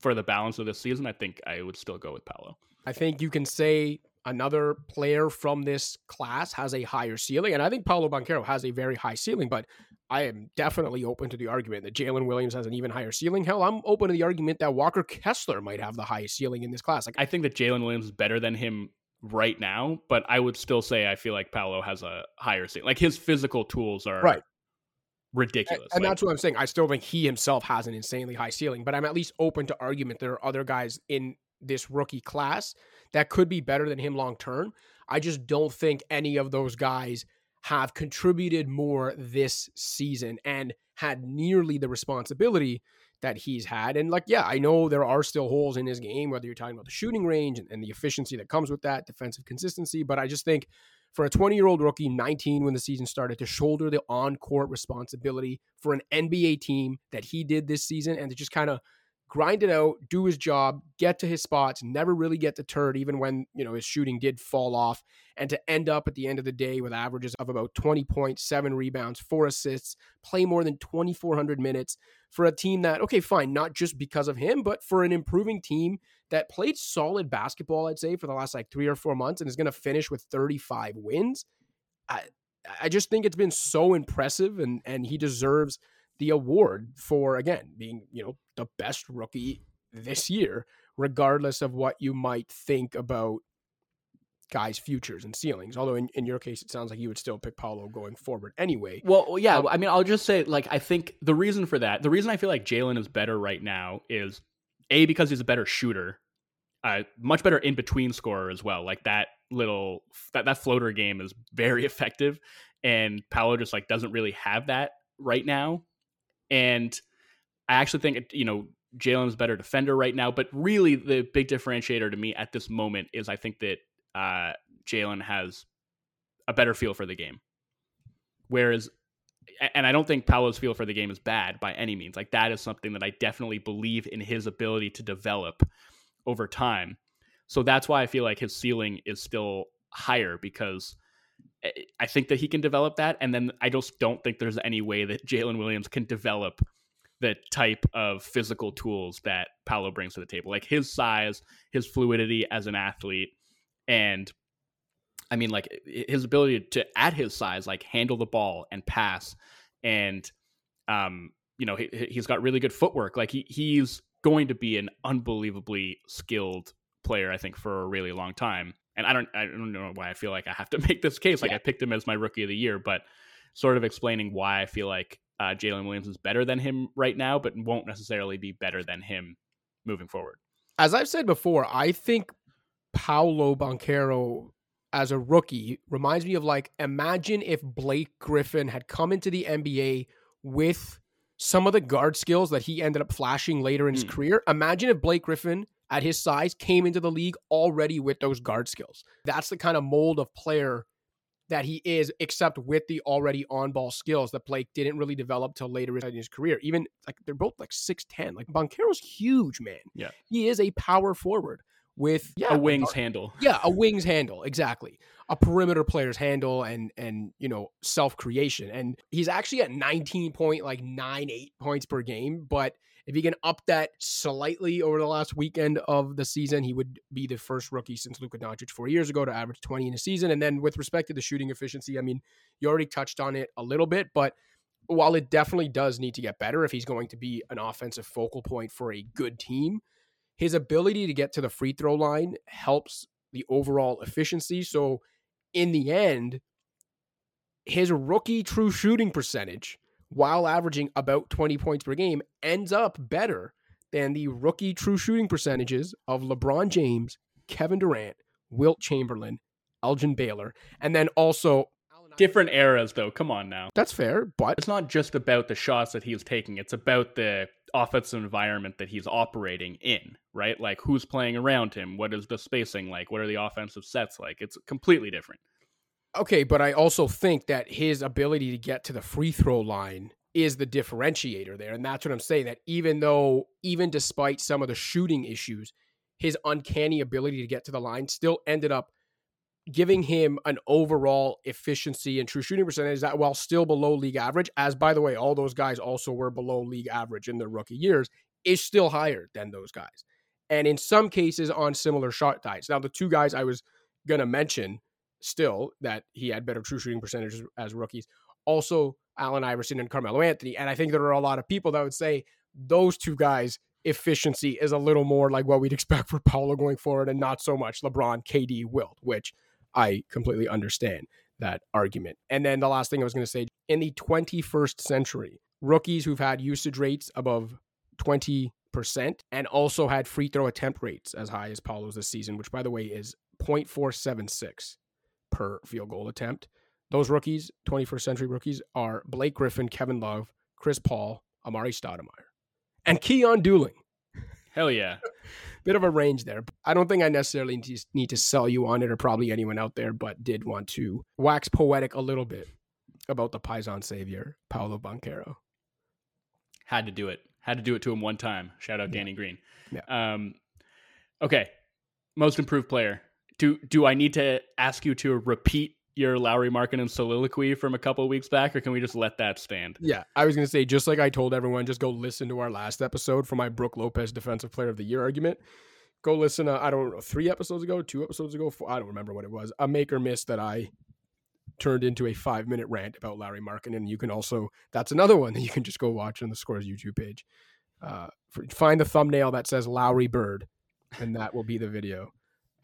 for the balance of this season, I think I would still go with Paolo. I think you can say another player from this class has a higher ceiling, and I think Paolo Banchero has a very high ceiling, but I am definitely open to the argument that Jalen Williams has an even higher ceiling. Hell, I'm open to the argument that Walker Kessler might have the highest ceiling in this class. Like, I think that Jalen Williams is better than him right now, but I would still say I feel like Paolo has a higher ceiling. Like his physical tools are right. ridiculous. And, and like, that's what I'm saying. I still think he himself has an insanely high ceiling, but I'm at least open to argument there are other guys in this rookie class that could be better than him long term. I just don't think any of those guys have contributed more this season and had nearly the responsibility that he's had. And like, yeah, I know there are still holes in his game, whether you're talking about the shooting range and, and the efficiency that comes with that, defensive consistency. But I just think for a 20 year old rookie, 19 when the season started, to shoulder the on court responsibility for an NBA team that he did this season and to just kind of grind it out, do his job, get to his spots, never really get deterred, even when you know his shooting did fall off, and to end up at the end of the day with averages of about 20 points, seven rebounds, four assists, play more than 2,400 minutes for a team that, okay, fine, not just because of him, but for an improving team that played solid basketball, I'd say, for the last like three or four months and is going to finish with 35 wins. I, I just think it's been so impressive and and he deserves the award for again being you know the best rookie this year regardless of what you might think about guys futures and ceilings although in, in your case it sounds like you would still pick Paolo going forward anyway. Well yeah um, i mean i'll just say like i think the reason for that the reason i feel like jalen is better right now is a because he's a better shooter uh, much better in between scorer as well like that little that, that floater game is very effective and Paolo just like doesn't really have that right now and I actually think, you know, Jalen's better defender right now. But really, the big differentiator to me at this moment is I think that uh, Jalen has a better feel for the game. Whereas, and I don't think Paolo's feel for the game is bad by any means. Like, that is something that I definitely believe in his ability to develop over time. So that's why I feel like his ceiling is still higher because I think that he can develop that. And then I just don't think there's any way that Jalen Williams can develop the type of physical tools that Paolo brings to the table. Like his size, his fluidity as an athlete, and I mean, like his ability to, at his size, like handle the ball and pass. And, um, you know, he, he's got really good footwork. Like he, he's going to be an unbelievably skilled player, I think, for a really long time and I don't I don't know why I feel like I have to make this case. Like yeah. I picked him as my rookie of the year, but sort of explaining why I feel like uh, Jalen Williams is better than him right now, but won't necessarily be better than him moving forward. As I've said before, I think Paolo Banchero as a rookie reminds me of like imagine if Blake Griffin had come into the NBA with some of the guard skills that he ended up flashing later in his mm. career. Imagine if Blake Griffin at his size came into the league already with those guard skills. That's the kind of mold of player that he is, except with the already on ball skills that Blake didn't really develop till later in his career. Even like they're both like 6'10. Like Banchero's huge, man. Yeah. He is a power forward with yeah, a wings handle. Yeah, a wings handle, exactly. A perimeter player's handle and and you know, self creation. And he's actually at 19 point like nine eight points per game, but if he can up that slightly over the last weekend of the season, he would be the first rookie since Luka Doncic four years ago to average 20 in a season. And then with respect to the shooting efficiency, I mean, you already touched on it a little bit, but while it definitely does need to get better if he's going to be an offensive focal point for a good team, his ability to get to the free throw line helps the overall efficiency. So in the end, his rookie true shooting percentage, while averaging about 20 points per game, ends up better than the rookie true shooting percentages of LeBron James, Kevin Durant, Wilt Chamberlain, Elgin Baylor, and then also different eras though. Come on now. That's fair, but it's not just about the shots that he's taking. It's about the offensive environment that he's operating in, right? Like who's playing around him? What is the spacing like? What are the offensive sets like? It's completely different. Okay, but I also think that his ability to get to the free throw line is the differentiator there. And that's what I'm saying that even though, even despite some of the shooting issues, his uncanny ability to get to the line still ended up giving him an overall efficiency and true shooting percentage that while still below league average, as by the way, all those guys also were below league average in their rookie years, is still higher than those guys. And in some cases on similar shot diets. Now, the two guys I was going to mention still that he had better true shooting percentages as rookies. Also, Allen Iverson and Carmelo Anthony. And I think there are a lot of people that would say those two guys' efficiency is a little more like what we'd expect for Paolo going forward and not so much LeBron, KD, Wilt, which I completely understand that argument. And then the last thing I was going to say in the 21st century, rookies who've had usage rates above 20% and also had free throw attempt rates as high as Paolo's this season, which by the way is 0.476 per field goal attempt. Those rookies, 21st century rookies, are Blake Griffin, Kevin Love, Chris Paul, Amar'e Stoudemire, and Keon Dooling. Hell yeah. Bit of a range there. I don't think I necessarily need to sell you on it or probably anyone out there, but did want to wax poetic a little bit about the Paisan savior, Paolo Banchero. Had to do it. Had to do it to him one time. Shout out yeah. Danny Green. Yeah. Um, okay. Most improved player do do I need to ask you to repeat your Lauri Markkanen soliloquy from a couple weeks back, or can we just let that stand? Yeah, I was gonna say just like I told everyone, just go listen to our last episode for my Brook Lopez Defensive Player of the Year argument. Go listen to I don't know three episodes ago, two episodes ago, four, I don't remember what it was. A make or miss that I turned into a five minute rant about Lauri and You can also that's another one that you can just go watch on the Scores YouTube page. Uh, for, find the thumbnail that says Lowry Bird, and that will be the video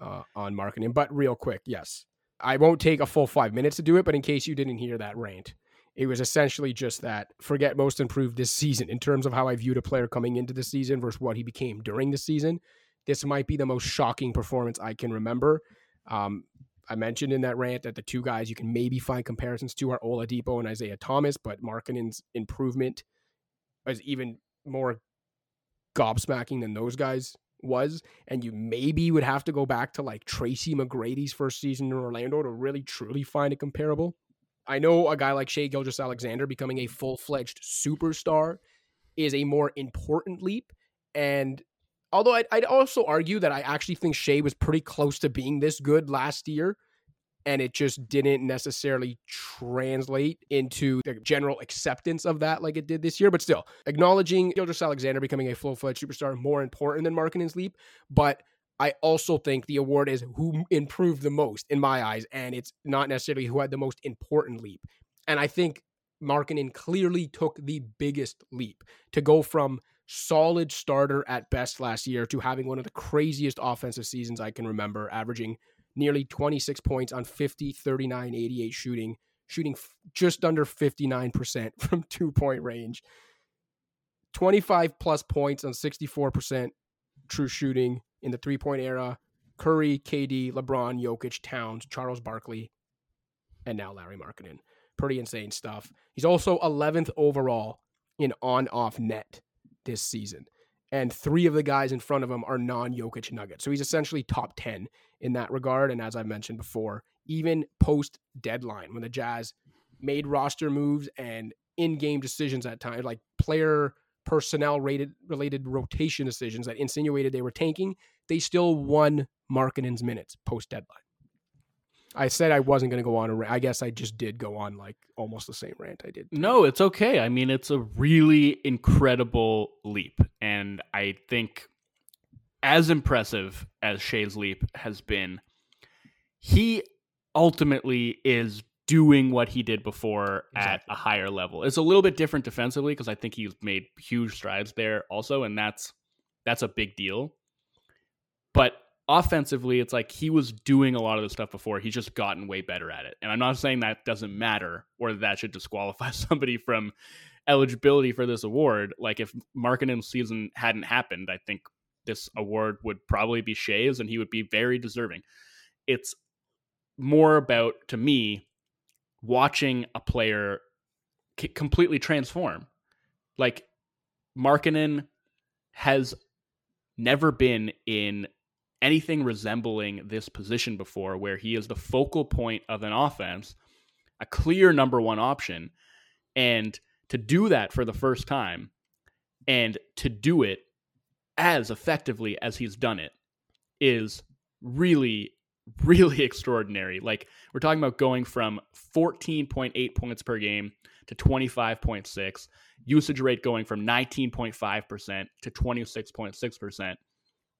uh, on Markkanen. But real quick, yes, I won't take a full five minutes to do it. But in case you didn't hear that rant, it was essentially just that forget most improved this season in terms of how I viewed a player coming into the season versus what he became during the season. This might be the most shocking performance I can remember. Um, I mentioned in that rant that the two guys you can maybe find comparisons to are Oladipo and Isaiah Thomas, but Markkanen's improvement is even more gobsmacking than those guys was, and you maybe would have to go back to like Tracy McGrady's first season in Orlando to really truly find it comparable. I know a guy like Shai Gilgeous-Alexander becoming a full fledged superstar is a more important leap. And although I'd, I'd, also argue that I actually think Shai was pretty close to being this good last year, and it just didn't necessarily translate into the general acceptance of that like it did this year. But still, acknowledging Gilgeous-Alexander becoming a full fledged superstar more important than Markkanen's leap. But I also think the award is who improved the most in my eyes, and it's not necessarily who had the most important leap. And I think Markkanen clearly took the biggest leap to go from solid starter at best last year to having one of the craziest offensive seasons I can remember, averaging nearly 26 points on 50, 39, 88 shooting, shooting f- just under 59% from two point range. 25 plus points on 64% true shooting in the three point era. Curry, KD, LeBron, Jokic, Towns, Charles Barkley, and now Larry Markkanen. Pretty insane stuff. He's also 11th overall in on off net this season and three of the guys in front of him are non Jokic Nuggets. So he's essentially top 10 in that regard. And as I mentioned before, even post deadline, when the Jazz made roster moves and in game decisions at times, like player personnel rated related rotation decisions that insinuated they were tanking, they still won Markkanen's minutes post deadline. I said I wasn't going to go on a rant. I guess I just did go on like almost the same rant I did. No, it's okay. I mean, it's a really incredible leap. And I think as impressive as Shai's leap has been, he ultimately is doing what he did before exactly. at a higher level. It's a little bit different defensively because I think he's made huge strides there also, and that's that's a big deal. But offensively, it's like he was doing a lot of the stuff before. He's just gotten way better at it. And I'm not saying that doesn't matter or that that should disqualify somebody from eligibility for this award. Like if Markkanen's season hadn't happened, I think this award would probably be Shai's and he would be very deserving. It's more about, to me, watching a player completely transform. Like Markkanen has never been in anything resembling this position before where he is the focal point of an offense, a clear number one option. And to do that for the first time and to do it as effectively as he's done it is really really extraordinary. Like we're talking about going from 14.8 points per game to 25.6, usage rate going from 19.5% to 26.6%.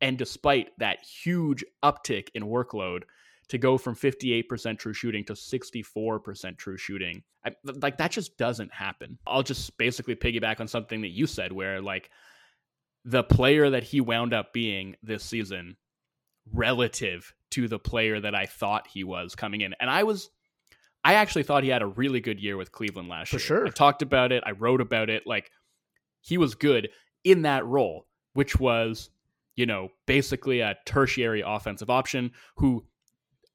And despite that huge uptick in workload, to go from 58% true shooting to 64% true shooting, I, like that just doesn't happen. I'll just basically piggyback on something that you said, where like the player that he wound up being this season relative to the player that I thought he was coming in. And I was I actually thought he had a really good year with Cleveland last For year. sure. I talked about it, I wrote about it. Like he was good in that role, which was, you know, basically a tertiary offensive option who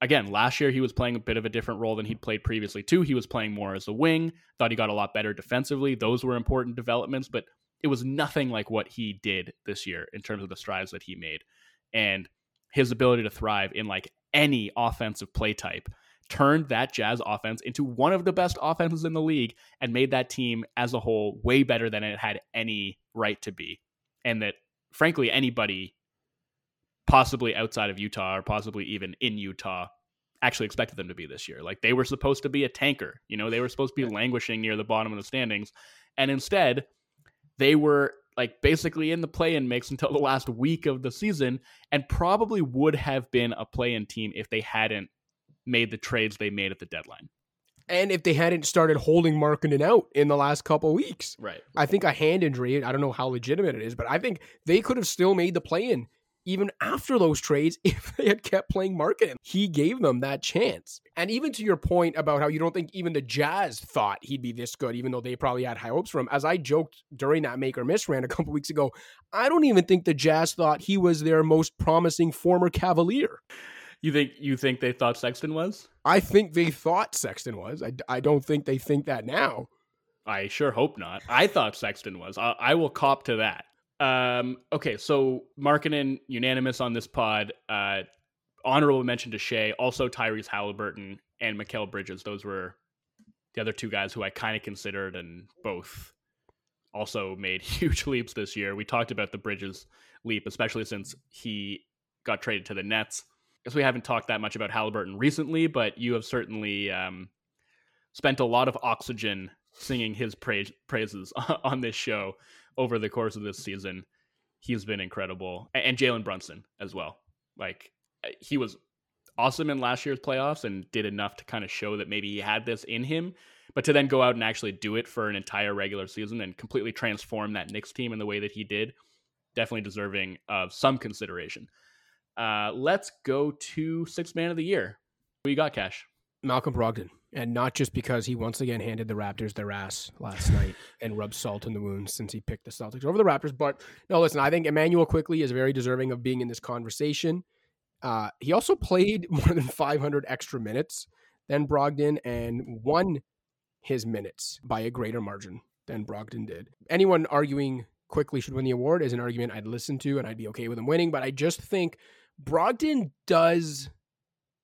again, last year he was playing a bit of a different role than he'd played previously too. He was playing more as a wing. Thought he got a lot better defensively. Those were important developments, but it was nothing like what he did this year in terms of the strides that he made. And his ability to thrive in like any offensive play type turned that Jazz offense into one of the best offenses in the league and made that team as a whole way better than it had any right to be. And that, frankly, anybody possibly outside of Utah or possibly even in Utah actually expected them to be this year. Like they were supposed to be a tanker, you know, they were supposed to be languishing near the bottom of the standings. And instead, they were like basically in the play-in mix until the last week of the season and probably would have been a play-in team if they hadn't made the trades they made at the deadline. And if they hadn't started holding Markkanen out in the last couple weeks. Right. I think a hand injury, I don't know how legitimate it is, but I think they could have still made the play-in even after those trades if they had kept playing Markkanen. He gave them that chance. And even to your point about how you don't think even the Jazz thought he'd be this good, even though they probably had high hopes for him, as I joked during that make or miss rant a couple weeks ago, I don't even think the Jazz thought he was their most promising former Cavalier. You think you think they thought Sexton was? I think they thought Sexton was. I, I don't think they think that now. I sure hope not. I thought Sexton was. I, I will cop to that. Um, okay, so Markkanen unanimous on this pod. Uh, honorable mention to Shai, also Tyrese Halliburton and Mikal Bridges. Those were the other two guys who I kind of considered, and both also made huge leaps this year. We talked about the Bridges leap, especially since he got traded to the Nets. Guess we haven't talked that much about Halliburton recently, but you have certainly um, spent a lot of oxygen singing his praise, praises on this show over the course of this season. He's been incredible, and Jalen Brunson as well. Like uh, he was awesome in last year's playoffs and did enough to kind of show that maybe he had this in him. But to then go out and actually do it for an entire regular season and completely transform that Knicks team in the way that he did, definitely deserving of some consideration. Uh, let's go to sixth man of the year. Who you got, Cash? Malcolm Brogdon. And not just because he once again handed the Raptors their ass last night and rubbed salt in the wounds since he picked the Celtics over the Raptors. But no, listen, I think Emmanuel Quickley is very deserving of being in this conversation. Uh, he also played more than 500 extra minutes than Brogdon and won his minutes by a greater margin than Brogdon did. Anyone arguing Quickley should win the award is an argument I'd listen to and I'd be okay with him winning. But I just think Brogdon does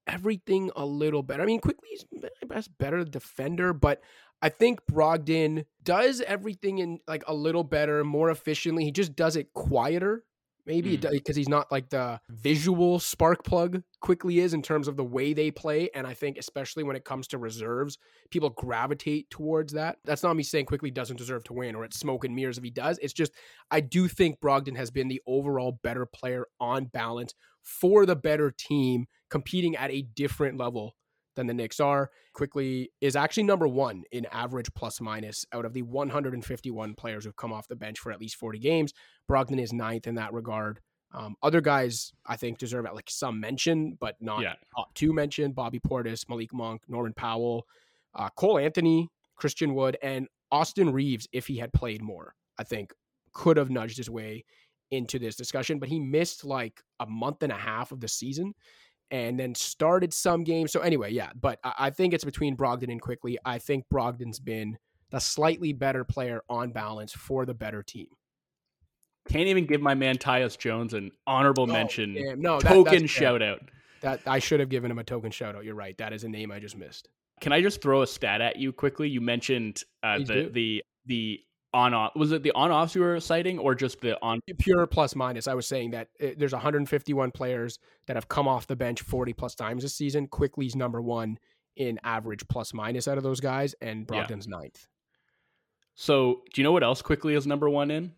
everything a little better. I mean, Quickley's best better defender, but I think Brogdon does everything in like a little better, more efficiently. He just does it quieter. Maybe because mm. he's not like the visual spark plug Quickley is in terms of the way they play. And I think, especially when it comes to reserves, people gravitate towards that. That's not me saying Quickley doesn't deserve to win or it's smoke and mirrors if he does. It's just, I do think Brogdon has been the overall better player on balance for the better team, competing at a different level than the Knicks are. Quickley is actually number one in average plus minus out of the 151 players who've come off the bench for at least 40 games. Brogdon is ninth in that regard. Um, other guys I think deserve like some mention, but not Yeah. top two mention. Bobby Portis, Malik Monk, Norman Powell, uh, Cole Anthony, Christian Wood, and Austin Reaves, if he had played more, I think could have nudged his way into this discussion. But he missed like a month and a half of the season and then started some games. So anyway, yeah, but I, I think it's between Brogdon and Quickley. I think Brogdon's been the slightly better player on balance for the better team. Can't even give my man Tyus Jones an honorable Oh, mention, damn. No, token that's- shout out. That I should have given him a token shout out. You're right. That is a name I just missed. Can I just throw a stat at you quickly? You mentioned uh, the do. the the on off was it the on offs you were citing or just the on Pure plus minus. I was saying that uh, there's 151 players that have come off the bench 40 plus times this season. Quickley's number one in average plus minus out of those guys, and Yeah. Brogdon's ninth. So, do you know what else Quickley is number one in?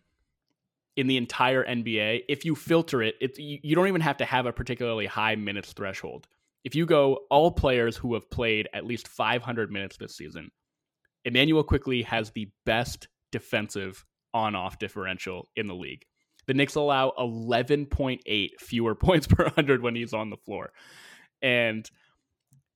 In the entire NBA, if you filter it, it's you, you don't even have to have a particularly high minutes threshold. If you go all players who have played at least 500 minutes this season, Emmanuel Quickley has the best defensive on-off differential in the league. The Knicks allow 11.8 fewer points per 100 when he's on the floor. And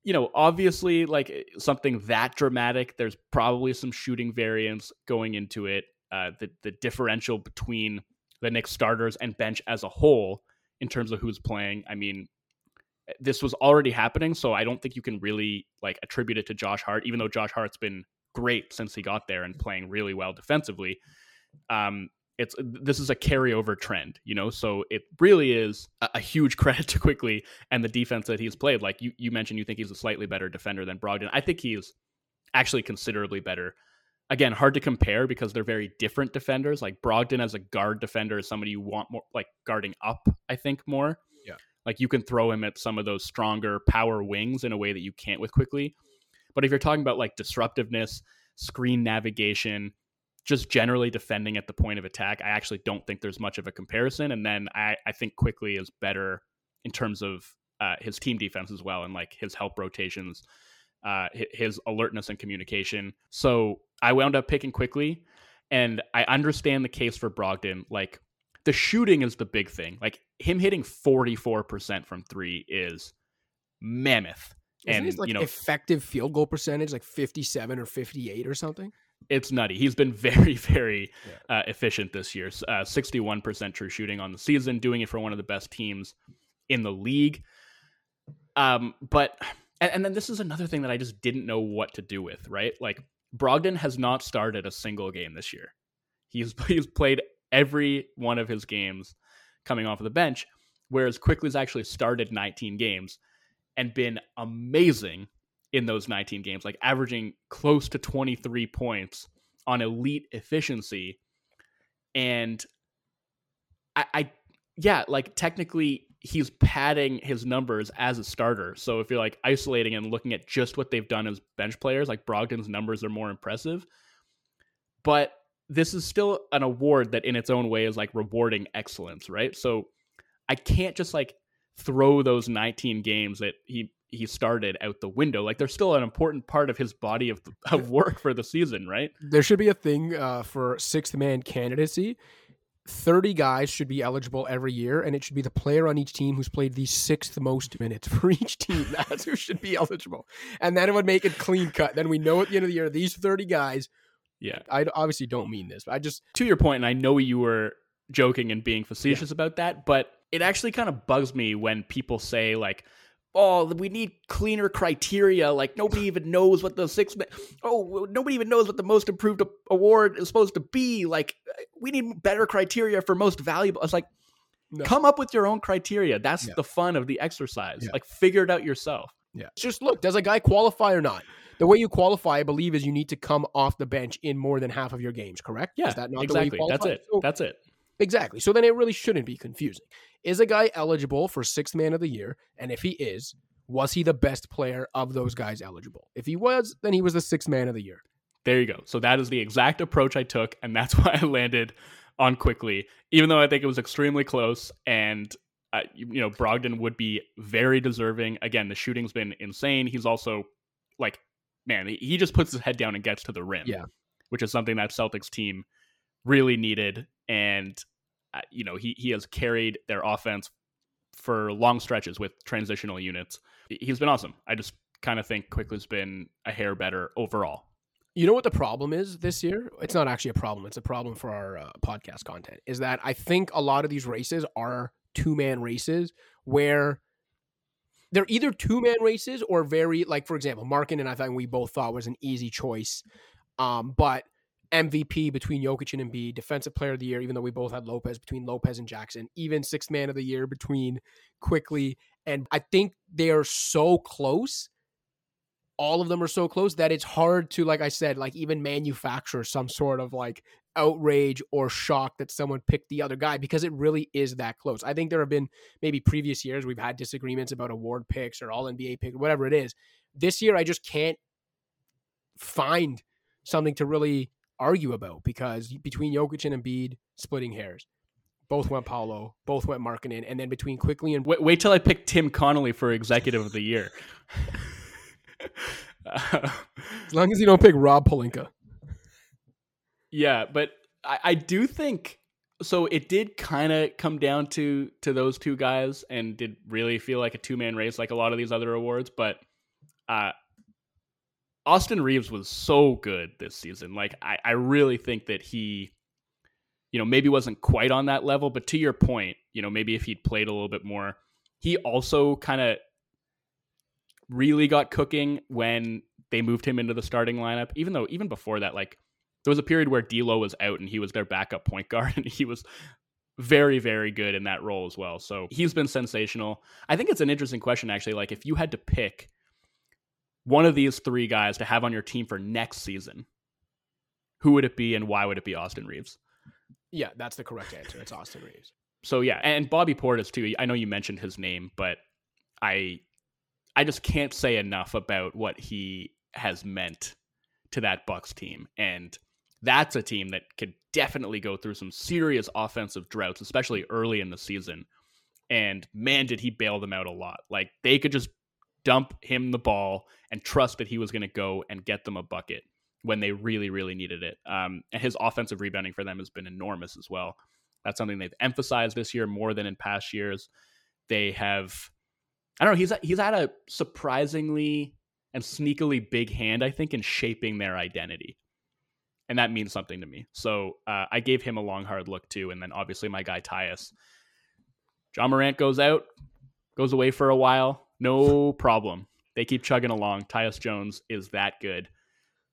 you know, obviously, like eh, something that dramatic, there's probably some shooting variance going into it. Uh, the the differential between the Knicks starters and bench as a whole in terms of who's playing. I mean, eh, this was already happening, so I don't think you can really like attribute it to Josh Hart, even though Josh Hart's been great since he got there and playing really well defensively. Um, it's this is a carryover trend, you know. So it really is a, a huge credit to Quickley and the defense that he's played. Like you, you mentioned, you think he's a slightly better defender than Brogdon. I think he's actually considerably better. Again, hard to compare because they're very different defenders. Like Brogdon as a guard defender is somebody you want more like guarding up, I think, more. Yeah. Like you can throw him at some of those stronger power wings in a way that you can't with Quickley. But if you're talking about like disruptiveness, screen navigation, just generally defending at the point of attack, I actually don't think there's much of a comparison. And then I, I think Quickley is better in terms of uh, his team defense as well and like his help rotations, uh, his alertness and communication. So I wound up picking Quickley, and I understand the case for Brogdon. Like the shooting is the big thing. Like him hitting 44% from three is mammoth. Isn't and his like you know, effective field goal percentage like 57 or 58 or something? it's nutty. He's been very, very uh, efficient this year. Uh, 61% true shooting on the season, doing it for one of the best teams in the league. Um, but and, and then this is another thing that I just didn't know what to do with. Right, like Brogdon has not started a single game this year. He's he's played every one of his games coming off of the bench, whereas Quickley's actually started 19 games and been amazing in those 19 games, like averaging close to 23 points on elite efficiency. And I, I yeah, like technically he's padding his numbers as a starter. So if you're like isolating and looking at just what they've done as bench players, like Brogdon's numbers are more impressive. But this is still an award that in its own way is like rewarding excellence, right? So I can't just like throw those 19 games that he he started out the window. Like they're still an important part of his body of, of work for the season, right? There should be a thing uh, for sixth man candidacy. 30 guys should be eligible every year, and it should be the player on each team who's played the sixth most minutes for each team. That's who should be eligible. And then it would make it clean cut. Then we know at the end of the year, these 30 guys, Yeah. I obviously don't mean this, but I just, To your point, and I know you were joking and being facetious about that, but it actually kind of bugs me when people say like, "Oh, we need cleaner criteria." Like nobody even knows what the six. Oh, nobody even knows what the most improved award is supposed to be. Like uh, we need better criteria for most valuable. It's like, No. come up with your own criteria. That's Yeah. the fun of the exercise. Yeah. Like figure it out yourself. yeah. Just look, does a guy qualify or not? The way you qualify, I believe, is you need to come off the bench in more than half of your games, correct? Yeah, is that not exactly. the way you That's it. So- That's it. Exactly. So then it really shouldn't be confusing. Is a guy eligible for sixth man of the year? And if he is, was he the best player of those guys eligible? If he was, then he was the sixth man of the year. There you go. So that is the exact approach I took, and that's why I landed on Quickley, even though I think it was extremely close. And uh, you, know, Brogdon would be very deserving. Again, the shooting's been insane. He's also like, man, he- he just puts his head down and gets to the rim. Yeah. which is something that Celtics team really needed. And uh, you know, he he has carried their offense for long stretches with transitional units. He's been awesome. I just kind of think Quickley's been a hair better overall. You know what the problem is this year? It's not actually a problem. It's a problem for our uh, podcast content. Is that I think a lot of these races are two man races where they're either two man races or very like for example, Markkanen I think we both thought was an easy choice. Um, but MVP between Jokic and Embiid, defensive player of the year, even though we both had Lopez between Lopez and Jackson, even sixth man of the year between Quickley And I think they are so close. All of them are so close that it's hard to, like I said, like even manufacture some sort of like outrage or shock that someone picked the other guy because it really is that close. I think there have been maybe previous years we've had disagreements about award picks or all NBA picks, whatever it is. This year, I just can't find something to really argue about because between Jokic and Embiid, splitting hairs. Both went Paolo, both went Markkanen, and then between Quickley and wait, wait till I pick Tim Connolly for executive of the year. as long as you don't pick Rob Pelinka. Yeah, but I, I do think so. It did kind of come down to to those two guys, and did really feel like a two man race, like a lot of these other awards. But uh, Austin Reaves was so good this season. Like I, I really think that he, you know, maybe wasn't quite on that level, but to your point, you know, maybe if he'd played a little bit more, he also kind of really got cooking when they moved him into the starting lineup. Even though even before that, like there was a period where D'Lo was out and he was their backup point guard, and he was very very good in that role as well. So he's been sensational. I think it's an interesting question actually. Like if you had to pick one of these three guys to have on your team for next season, who would it be and why would it be Austin Reaves? Yeah, that's the correct answer. It's Austin Reaves. So yeah, and Bobby Portis too. I know you mentioned his name, but I I just can't say enough about what he has meant to that Bucks team. And that's a team that could definitely go through some serious offensive droughts, especially early in the season. And man, did he bail them out a lot. Like they could just dump him the ball and trust that he was going to go and get them a bucket when they really, really needed it. Um, and his offensive rebounding for them has been enormous as well. That's something they've emphasized this year more than in past years. They have, I don't know, he's he's had a surprisingly and sneakily big hand, I think, in shaping their identity. And that means something to me. So uh, I gave him a long, hard look too. And then obviously my guy Tyus. Ja Morant goes out, goes away for a while no problem. They keep chugging along. Tyus Jones is that good.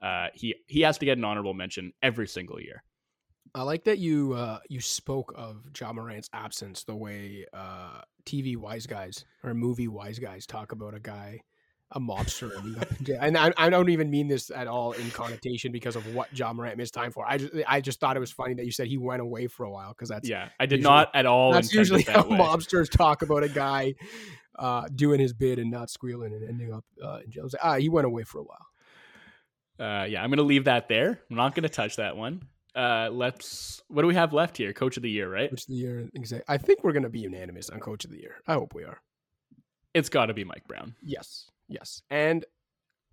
Uh, he he has to get an honorable mention every single year. I like that you uh, you spoke of Ja Morant's absence the way uh, TV wise guys or movie wise guys talk about a guy, a mobster, and I, I don't even mean this at all in connotation because of what Ja Morant missed time for. I just I just thought it was funny that you said he went away for a while because that's yeah I did usually, not at all. That's usually how way. mobsters talk about a guy uh, doing his bid and not squealing and ending up uh, in jail. ah, he went away for a while. Uh, yeah, I'm going to leave that there. I'm not going to touch that one. Uh, let's. What do we have left here? Coach of the year, right? Coach of the year. Exactly. I think we're going to be unanimous on Coach of the year. I hope we are. It's got to be Mike Brown. Yes. Yes. And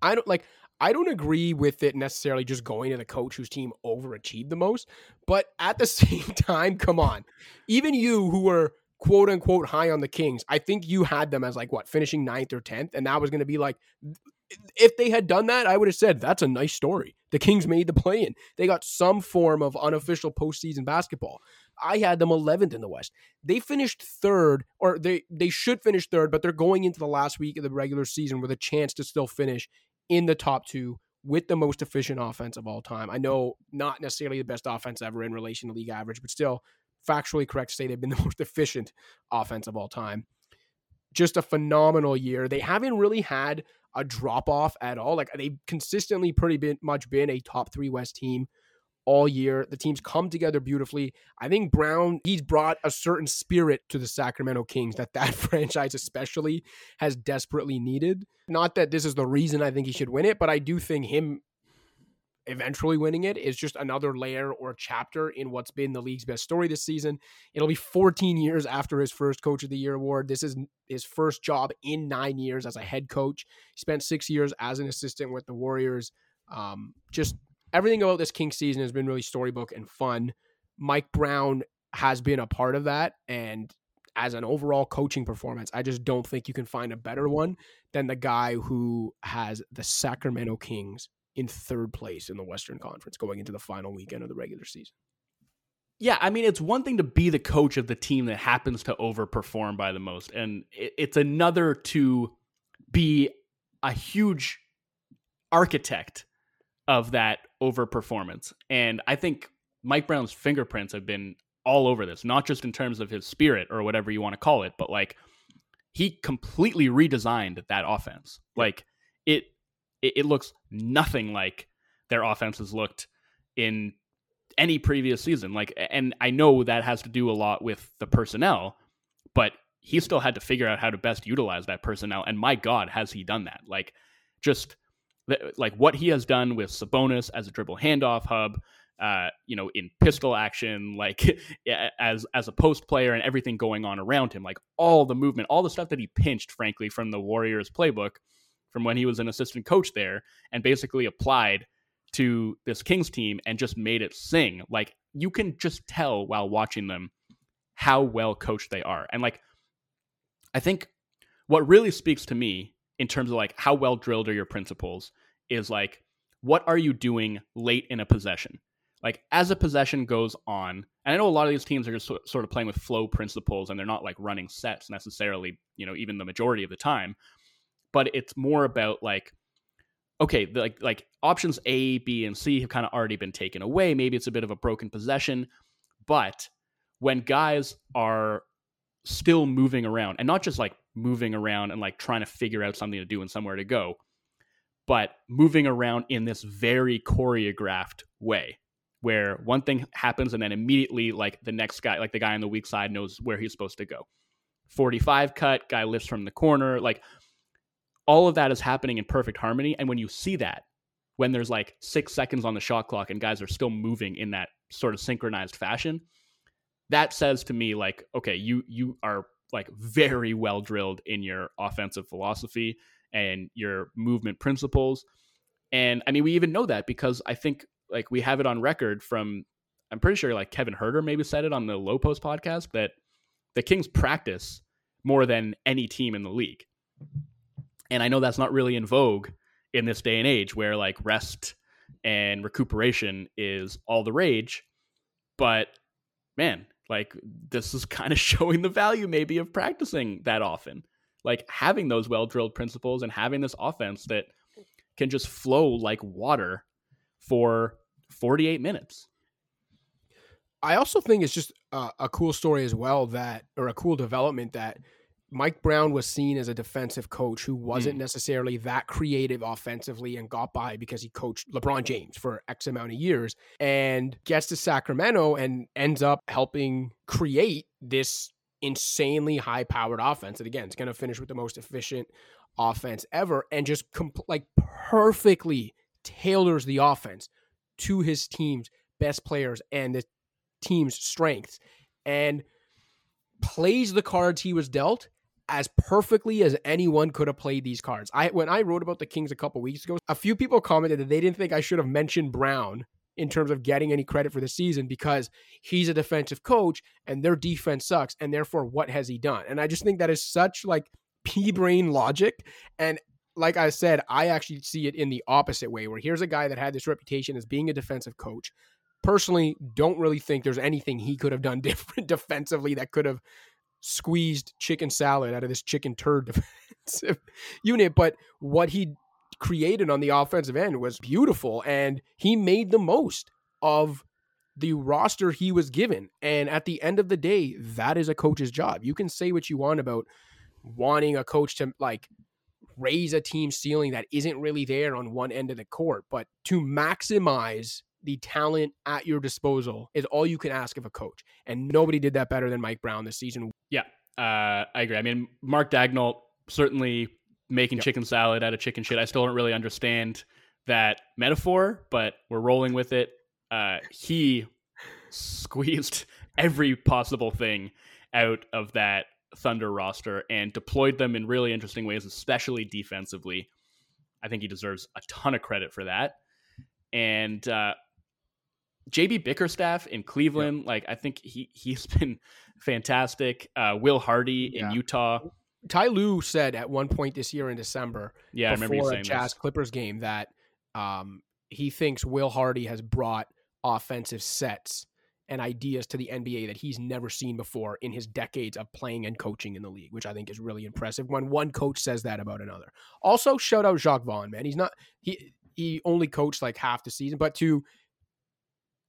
I don't like. I don't agree with it necessarily just going to the coach whose team overachieved the most, but at the same time, come on. Even you who were quote unquote high on the Kings. I think you had them as like what finishing ninth or tenth, and that was going to be like if they had done that, I would have said that's a nice story. The Kings made the play in. They got some form of unofficial postseason basketball. I had them 11th in the West. They finished third, or they they should finish third, but they're going into the last week of the regular season with a chance to still finish in the top two with the most efficient offense of all time. I know not necessarily the best offense ever in relation to league average, but still factually correct to say they've been the most efficient offense of all time. Just a phenomenal year. They haven't really had a drop off at all. Like they've consistently pretty been, much been a top three West team all year. The teams come together beautifully. I think Brown, he's brought a certain spirit to the Sacramento Kings that that franchise especially has desperately needed. Not that this is the reason I think he should win it, but I do think him eventually winning it is just another layer or chapter in what's been the league's best story this season. It'll be 14 years after his first Coach of the Year award. This is his first job in nine years as a head coach. He spent six years as an assistant with the Warriors. Um, just everything about this King season has been really storybook and fun. Mike Brown has been a part of that. And as an overall coaching performance, I just don't think you can find a better one than the guy who has the Sacramento Kings in third place in the Western Conference going into the final weekend of the regular season. Yeah, I mean, it's one thing to be the coach of the team that happens to overperform by the most, and it's another to be a huge architect of that overperformance. And I think Mike Brown's fingerprints have been all over this, not just in terms of his spirit or whatever you want to call it, but like he completely redesigned that offense. Like it, it, it looks nothing like their offenses looked in any previous season. Like, and I know that has to do a lot with the personnel, but he still had to figure out how to best utilize that personnel. And my God, has he done that? Like, just like what he has done with Sabonis as a dribble handoff hub, uh, you know, in pistol action, like as as a post player and everything going on around him, like all the movement, all the stuff that he pinched, frankly, from the Warriors playbook from when he was an assistant coach there, and basically applied to this Kings team and just made it sing. Like you can just tell while watching them how well coached they are, and like I think what really speaks to me in terms of like how well drilled are your principles is like what are you doing late in a possession like as a possession goes on and i know a lot of these teams are just sort of playing with flow principles and they're not like running sets necessarily you know even the majority of the time but it's more about like okay like like options a b and c have kind of already been taken away maybe it's a bit of a broken possession but when guys are still moving around and not just like moving around and like trying to figure out something to do and somewhere to go, but moving around in this very choreographed way where one thing happens and then immediately like the next guy, like the guy on the weak side knows where he's supposed to go. 45 cut, guy lifts from the corner, like all of that is happening in perfect harmony. And when you see that, when there's like six seconds on the shot clock and guys are still moving in that sort of synchronized fashion, that says to me like, okay, you you are like very well drilled in your offensive philosophy and your movement principles. And I mean, we even know that because I think like we have it on record from I'm pretty sure like Kevin Huerter maybe said it on the Lowe Post podcast that the Kings practice more than any team in the league. And I know that's not really in vogue in this day and age where like rest and recuperation is all the rage. But man, like this is kind of showing the value maybe of practicing that often like having those well drilled principles and having this offense that can just flow like water for 48 minutes i also think it's just a, a cool story as well that or a cool development that Mike Brown was seen as a defensive coach who wasn't mm. necessarily that creative offensively and got by because he coached LeBron James for X amount of years and gets to Sacramento and ends up helping create this insanely high powered offense. And again, it's going to finish with the most efficient offense ever and just comp- like perfectly tailors the offense to his team's best players and the team's strengths and plays the cards he was dealt as perfectly as anyone could have played these cards. I when I wrote about the Kings a couple weeks ago, a few people commented that they didn't think I should have mentioned Brown in terms of getting any credit for the season because he's a defensive coach and their defense sucks and therefore what has he done? And I just think that is such like pea brain logic and like I said, I actually see it in the opposite way where here's a guy that had this reputation as being a defensive coach. Personally, don't really think there's anything he could have done different defensively that could have squeezed chicken salad out of this chicken turd defensive unit. But what he created on the offensive end was beautiful, and he made the most of the roster he was given. And at the end of the day, that is a coach's job. You can say what you want about wanting a coach to like raise a team ceiling that isn't really there on one end of the court, but to maximize the talent at your disposal is all you can ask of a coach. And nobody did that better than Mike Brown this season. Yeah, uh, I agree. I mean, Mark Daigneault certainly making yep. chicken salad out of chicken shit. I still don't really understand that metaphor, but we're rolling with it. Uh, he squeezed every possible thing out of that Thunder roster and deployed them in really interesting ways, especially defensively. I think he deserves a ton of credit for that. And uh, JB Bickerstaff in Cleveland, like I think he he's been fantastic. Uh, Will Hardy in Yeah. Utah. Ty Lue said at one point this year in December, Yeah, I remember you before a Jazz this. Clippers game, that um, he thinks Will Hardy has brought offensive sets and ideas to the NBA that he's never seen before in his decades of playing and coaching in the league, which I think is really impressive when one coach says that about another. Also, shout out Jacque Vaughn, man. He's not he he only coached like half the season, but to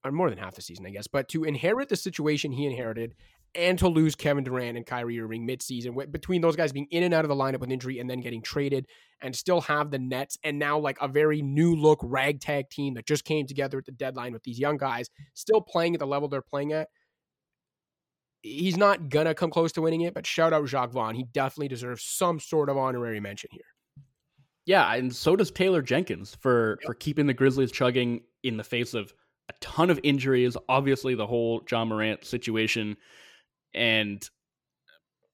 or more than half the season, I guess, but to inherit the situation he inherited and to lose Kevin Durant and Kyrie Irving midseason, between those guys being in and out of the lineup with injury and then getting traded, and still have the Nets and now like a very new look ragtag team that just came together at the deadline with these young guys still playing at the level they're playing at. He's not gonna come close to winning it, but shout out Jacque Vaughn. He definitely deserves some sort of honorary mention here. Yeah, and so does Taylor Jenkins for for keeping the Grizzlies chugging in the face of a ton of injuries. Obviously, the whole Ja Morant situation, and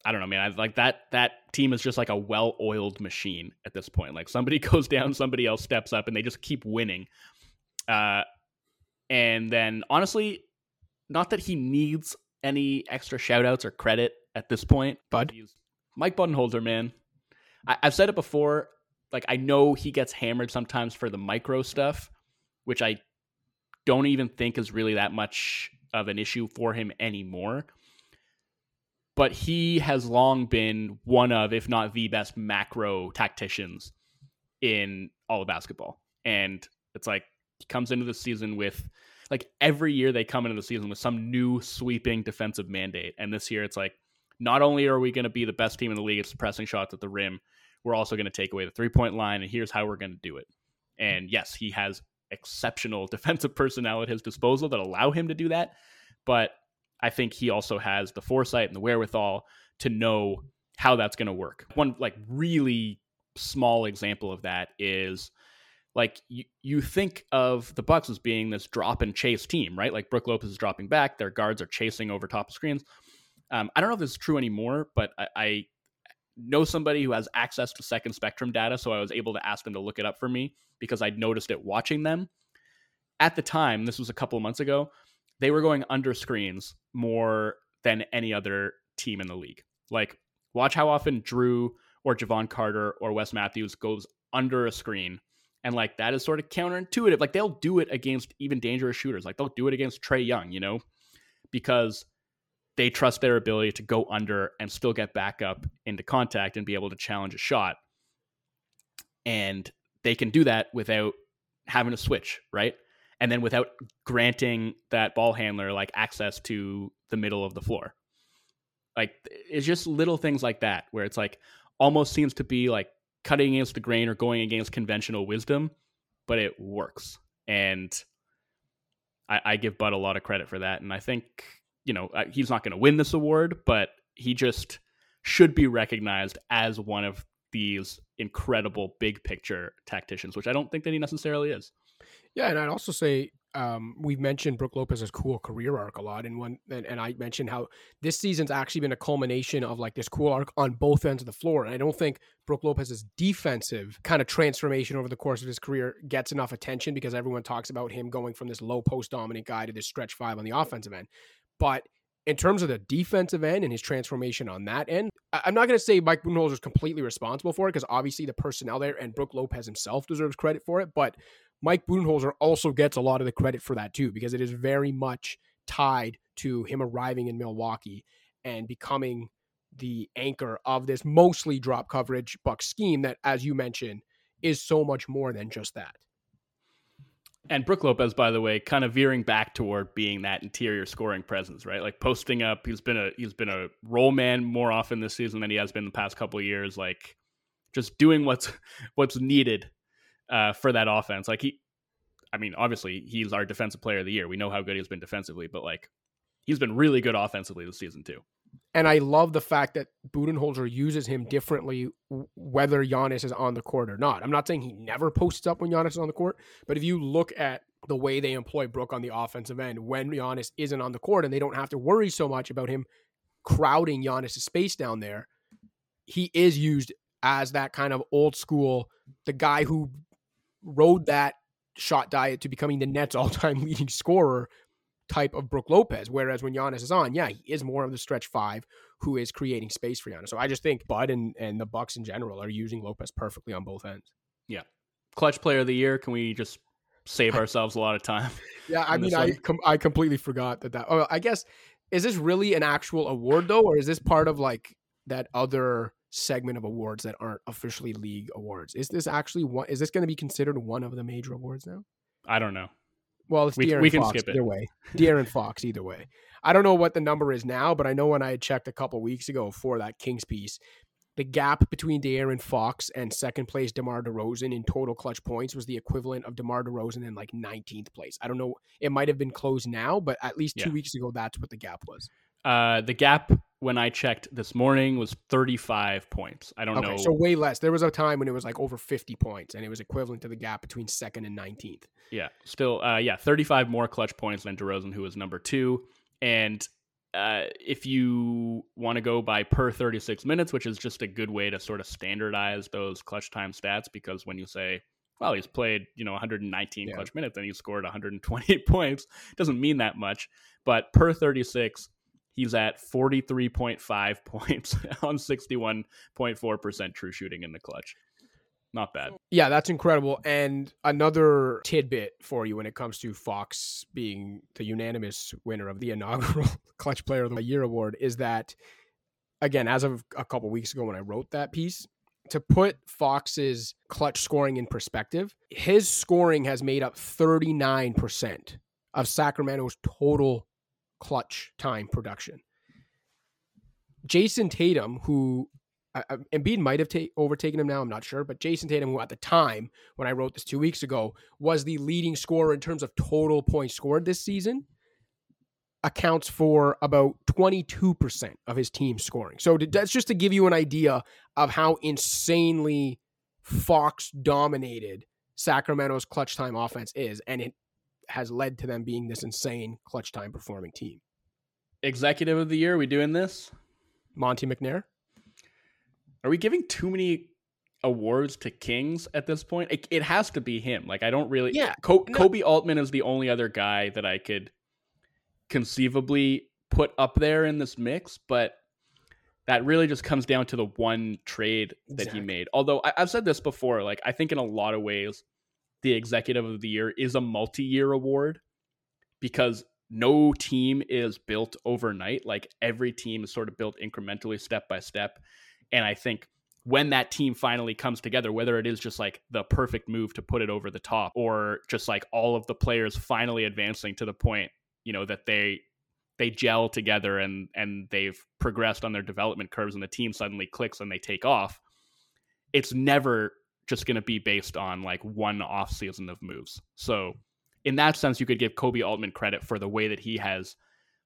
I don't know, man. I like that. That team is just like a well-oiled machine at this point. Like somebody goes down, somebody else steps up, and they just keep winning. Uh, and then honestly, not that he needs any extra shout-outs or credit at this point. Bud? Mike Budenholzer, man. I, I've said it before. Like I know he gets hammered sometimes for the micro stuff, which I don't even think is really that much of an issue for him anymore. But he has long been one of, if not the best macro tacticians in all of basketball. And it's like he comes into the season with like every year they come into the season with some new sweeping defensive mandate. And this year it's like not only are we going to be the best team in the league at suppressing shots at the rim, we're also going to take away the three point line, and here's how we're going to do it. And yes, he has exceptional defensive personnel at his disposal that allow him to do that. But I think he also has the foresight and the wherewithal to know how that's going to work. One like really small example of that is like you, you think of the Bucks as being this drop and chase team, right? Like Brook Lopez is dropping back, their guards are chasing over top of screens. Um, I don't know if this is true anymore, but I, I know somebody who has access to second spectrum data, so I was able to ask them to look it up for me because I'd noticed it watching them. At the time, this was a couple of months ago, they were going under screens more than any other team in the league. Like, watch how often Jrue or Jevon Carter or Wes Matthews goes under a screen. And like that is sort of counterintuitive. Like they'll do it against even dangerous shooters. Like they'll do it against Trae Young, you know, because they trust their ability to go under and still get back up into contact and be able to challenge a shot. And they can do that without having to switch, right? And then without granting that ball handler like access to the middle of the floor. Like it's just little things like that where it's like almost seems to be like cutting against the grain or going against conventional wisdom, but it works. And I, I give Bud a lot of credit for that. And I think you know, uh, he's not going to win this award, but he just should be recognized as one of these incredible big picture tacticians, which I don't think that he necessarily is. Yeah, and I'd also say um, we've mentioned Brook Lopez's cool career arc a lot, and one and, and I mentioned how this season's actually been a culmination of like this cool arc on both ends of the floor. And I don't think Brook Lopez's defensive kind of transformation over the course of his career gets enough attention because everyone talks about him going from this low post dominant guy to this stretch five on the offensive end. But in terms of the defensive end and his transformation on that end, I'm not going to say Mike Budenholzer is completely responsible for it because obviously the personnel there and Brook Lopez himself deserves credit for it. But Mike Budenholzer also gets a lot of the credit for that too because it is very much tied to him arriving in Milwaukee and becoming the anchor of this mostly drop coverage buck scheme that, as you mentioned, is so much more than just that. And Brook Lopez, by the way, kind of veering back toward being that interior scoring presence, right? Like posting up. He's been a he's been a role man more often this season than he has been the past couple of years. Like just doing what's what's needed uh, for that offense. Like he, I mean, obviously he's our defensive player of the year. We know how good he's been defensively, but like he's been really good offensively this season too. And I love the fact that Budenholzer uses him differently, whether Giannis is on the court or not. I'm not saying he never posts up when Giannis is on the court, but if you look at the way they employ Brook on the offensive end when Giannis isn't on the court and they don't have to worry so much about him crowding Giannis' space down there, he is used as that kind of old school, the guy who rode that shot diet to becoming the Nets all-time leading scorer type of Brook Lopez. Whereas when Giannis is on, yeah, he is more of the stretch five who is creating space for Giannis. So I just think Bud and, and the Bucks in general are using Lopez perfectly on both ends. Yeah. Clutch player of the year. Can we just save ourselves a lot of time? Yeah, I mean, I com- I completely forgot that that. Oh, I guess is this really an actual award though, or is this part of like that other segment of awards that aren't officially league awards? Is this actually one? Is this going to be considered one of the major awards now? I don't know. Well, it's We- De'Aaron we can Fox skip it. either way. De'Aaron Fox either way. I don't know what the number is now, but I know when I checked a couple weeks ago for that Kings piece, the gap between De'Aaron Fox and second place DeMar DeRozan in total clutch points was the equivalent of DeMar DeRozan in like 19th place. I don't know. It might have been closed now, but at least two Yeah. weeks ago, that's what the gap was. Uh, the gap when I checked this morning was 35 points. I don't Okay, know. so way less. There was a time when it was like over 50 points, and it was equivalent to the gap between second and 19th. Yeah, still, uh, yeah, 35 more clutch points than DeRozan, who was number two. And uh, if you want to go by per 36 minutes, which is just a good way to sort of standardize those clutch time stats, because when you say, well, he's played, you know, 119 Yeah. clutch minutes and he scored 128 points, doesn't mean that much. But per 36, he's at 43.5 points on 61.4% true shooting in the clutch. Not bad. Yeah, that's incredible. And another tidbit for you when it comes to Fox being the unanimous winner of the inaugural Clutch Player of the Year award is that, again, as of a couple weeks ago when I wrote that piece, to put Fox's clutch scoring in perspective, his scoring has made up 39% of Sacramento's total clutch time production. Jayson Tatum, who I, Embiid might have ta- overtaken him now. I'm not sure, but Jayson Tatum, who at the time when I wrote this two weeks ago was the leading scorer in terms of total points scored this season, accounts for about 22% of his team scoring. So that's just to give you an idea of how insanely Fox dominated Sacramento's clutch time offense is, and it has led to them being this insane clutch time performing team. Executive of the year, we doing this? Monte McNair. Are we giving too many awards to Kings at this point? It, it has to be him. Like I don't really. Yeah, Co- no- Koby Altman is the only other guy that I could conceivably put up there in this mix, but that really just comes down to the one trade that Exactly. he made. Although I, I've said this before, like I think in a lot of ways, the Executive of the Year is a multi-year award because no team is built overnight. Like every team is sort of built incrementally, step by step. And I think when that team finally comes together, whether it is just like the perfect move to put it over the top or just like all of the players finally advancing to the point, you know, that they they gel together and and they've progressed on their development curves and the team suddenly clicks and they take off. It's never just going to be based on like one off season of moves. So in that sense, you could give Koby Altman credit for the way that he has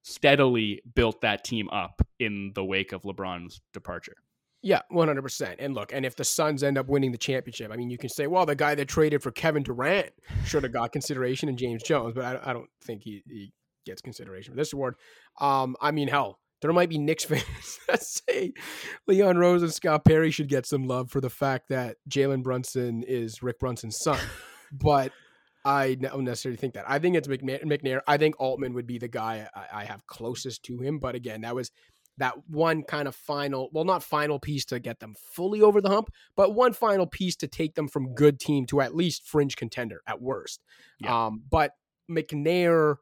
steadily built that team up in the wake of LeBron's departure. Yeah, one hundred percent. And look, and if the Suns end up winning the championship, I mean, you can say, well, the guy that traded for Kevin Durant should have got consideration in James Jones, but I, I don't think he, he gets consideration for this award. Um, I mean, hell, there might be Knicks fans that say Leon Rose and Scott Perry should get some love for the fact that Jalen Brunson is Rick Brunson's son, but. I don't necessarily think that. I think it's McNair. McNair. I think Altman would be the guy I, I have closest to him. But again, that was that one kind of final, well, not final piece to get them fully over the hump, but one final piece to take them from good team to at least fringe contender at worst. Yeah. Um, but McNair,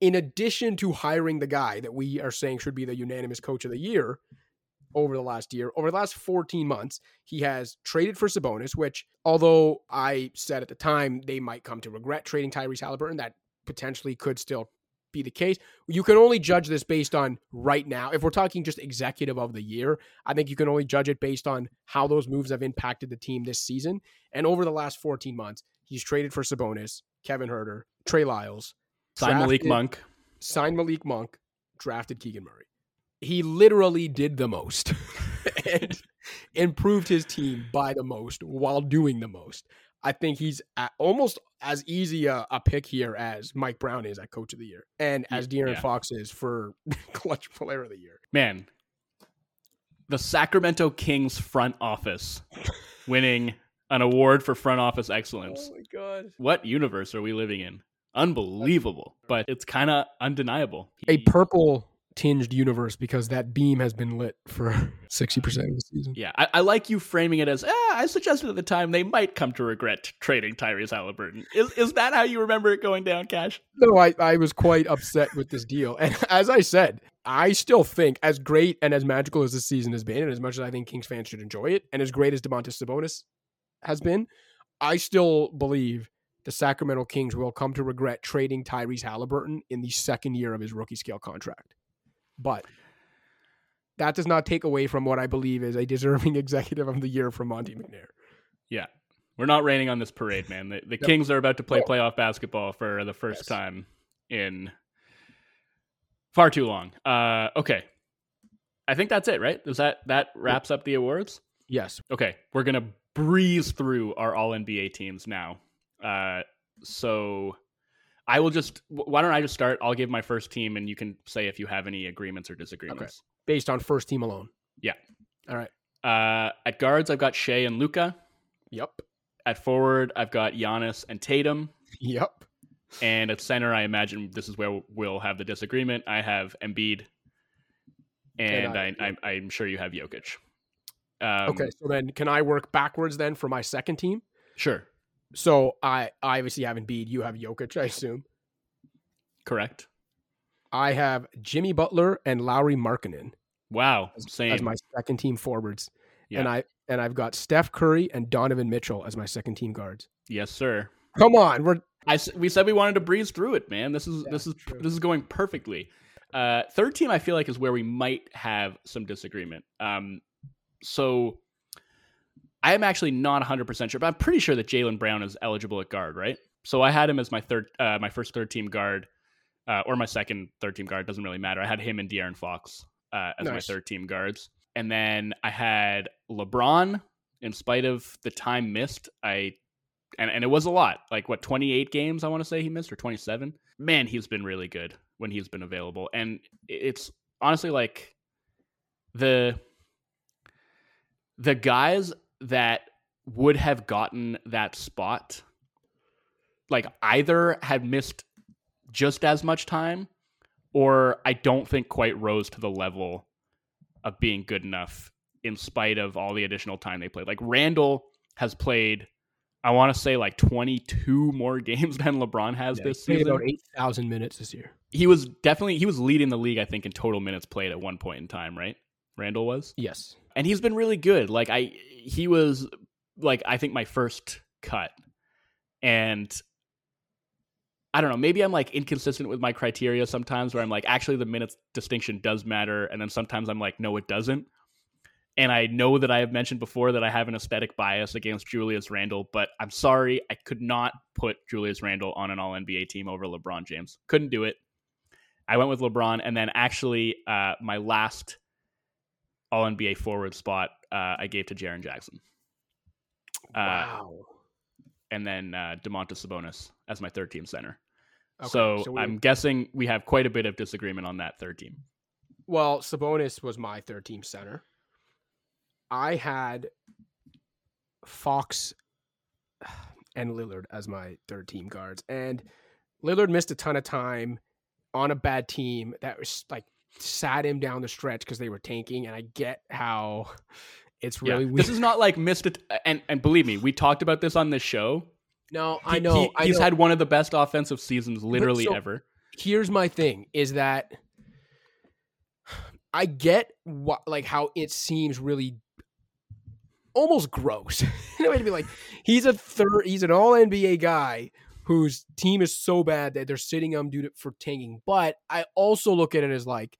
in addition to hiring the guy that we are saying should be the unanimous coach of the year over the last year, over the last 14 months, he has traded for Sabonis, which, although I said at the time they might come to regret trading Tyrese Halliburton, that potentially could still be the case. You can only judge this based on right now. If we're talking just executive of the year, I think you can only judge it based on how those moves have impacted the team this season. And over the last 14 months, he's traded for Sabonis, Kevin Huerter, Trey Lyles, Sign Malik Monk. signed Malik Monk, drafted Keegan Murray. He literally did the most and improved his team by the most while doing the most. I think he's almost as easy a, a pick here as Mike Brown is at Coach of the Year, and as De'Aaron yeah. Fox is for Clutch Player of the Year. Man, the Sacramento Kings front office winning an award for front office excellence. Oh my god. What universe are we living in? Unbelievable, but it's kind of undeniable. A purple tinged universe because that beam has been lit for 60% of the season. yeah, I, I like you framing it as. Ah, I suggested at the time they might come to regret trading Tyrese Halliburton. Is is that how you remember it going down, Cash? No, I, I was quite upset with this deal. And as I said, I still think, as great and as magical as this season has been, and as much as I think Kings fans should enjoy it, and as great as Domantas Sabonis has been, I still believe the Sacramento Kings will come to regret trading Tyrese Halliburton in the second year of his rookie scale contract. But that does not take away from what I believe is a deserving executive of the year from Monte McNair. Yeah, we're not raining on this parade, man. The, the No. Kings are about to play No. playoff basketball for the first Yes. time in far too long. Uh, okay, I think that's it, right? Does that that wraps up the awards? Yes. Okay, we're gonna breeze through our All NBA teams now. Uh, so I will just. Why don't I just start? I'll give my first team, and you can say if you have any agreements or disagreements. Based on first team alone. Yeah. All right. Uh, at guards, I've got Shai and Luka. Yep. At forward, I've got Giannis and Tatum. Yep. And at center, I imagine this is where we'll have the disagreement. I have Embiid, and, And I, I- I, I'm sure you have Jokic. Um, Okay, so then can I work backwards then for my second team? Sure. So I, I obviously have Embiid. You have Jokic, I assume. Correct. I have Jimmy Butler and Lauri Markkanen Wow. as, Same. as my second team forwards, and I and I've got Steph Curry and Donovan Mitchell as my second team guards. yes, sir. Come on, we're I we said we wanted to breeze through it, man. This is Yeah, this is true. this is going perfectly. Uh, third team, I feel like, is where we might have some disagreement. Um, so I am actually not 100 percent sure, but I'm pretty sure that Jaylen Brown is eligible at guard, right? So I had him as my third, uh, my first third team guard, uh, or my second third team guard. Doesn't really matter. I had him and De'Aaron Fox uh, as my third team guards, and then I had LeBron. In spite of the time missed, I and, and it was a lot like what 28 games i want to say he missed or 27 man he's been really good when he's been available and it's honestly like the the guys that would have gotten that spot like either had missed just as much time or i don't think quite rose to the level of being good enough in spite of all the additional time they played like Randle has played I want to say like 22 more games than LeBron has yeah, this he season. about eight thousand minutes this year. He was definitely he was leading the league I think in total minutes played at one point in time, right? Randle was. Yes. And he's been really good. Like I he was like I think my first cut. And I don't know, maybe I'm like inconsistent with my criteria sometimes where I'm like actually the minutes distinction does matter and then sometimes I'm like no it doesn't. And I know that I have mentioned before that I have an aesthetic bias against Julius Randle, but I'm sorry, I could not put Julius Randle on an all NBA team over LeBron James. Couldn't do it. I went with LeBron, and then actually, uh, my last all NBA forward spot uh, I gave to Jaren Jackson. Uh, wow. And then uh, Domantas Sabonis as my third team center. Okay, so we- I'm guessing we have quite a bit of disagreement on that third team. Well, Sabonis was my third team center. I had Fox and Lillard as my third team guards. And Lillard missed a ton of time on a bad team that was like sat him down the stretch because they were tanking. And I get how it's really yeah. weird. This is not like missed it. And, and believe me, we talked about this on this show. no, I know. he- I he's know. had one of the best offensive seasons literally so- ever. here's my thing is that I get what like how it seems really almost gross. In a way to be like, he's a third he's an all NBA guy whose team is so bad that they're sitting him due to, for tanking. But I also look at it as like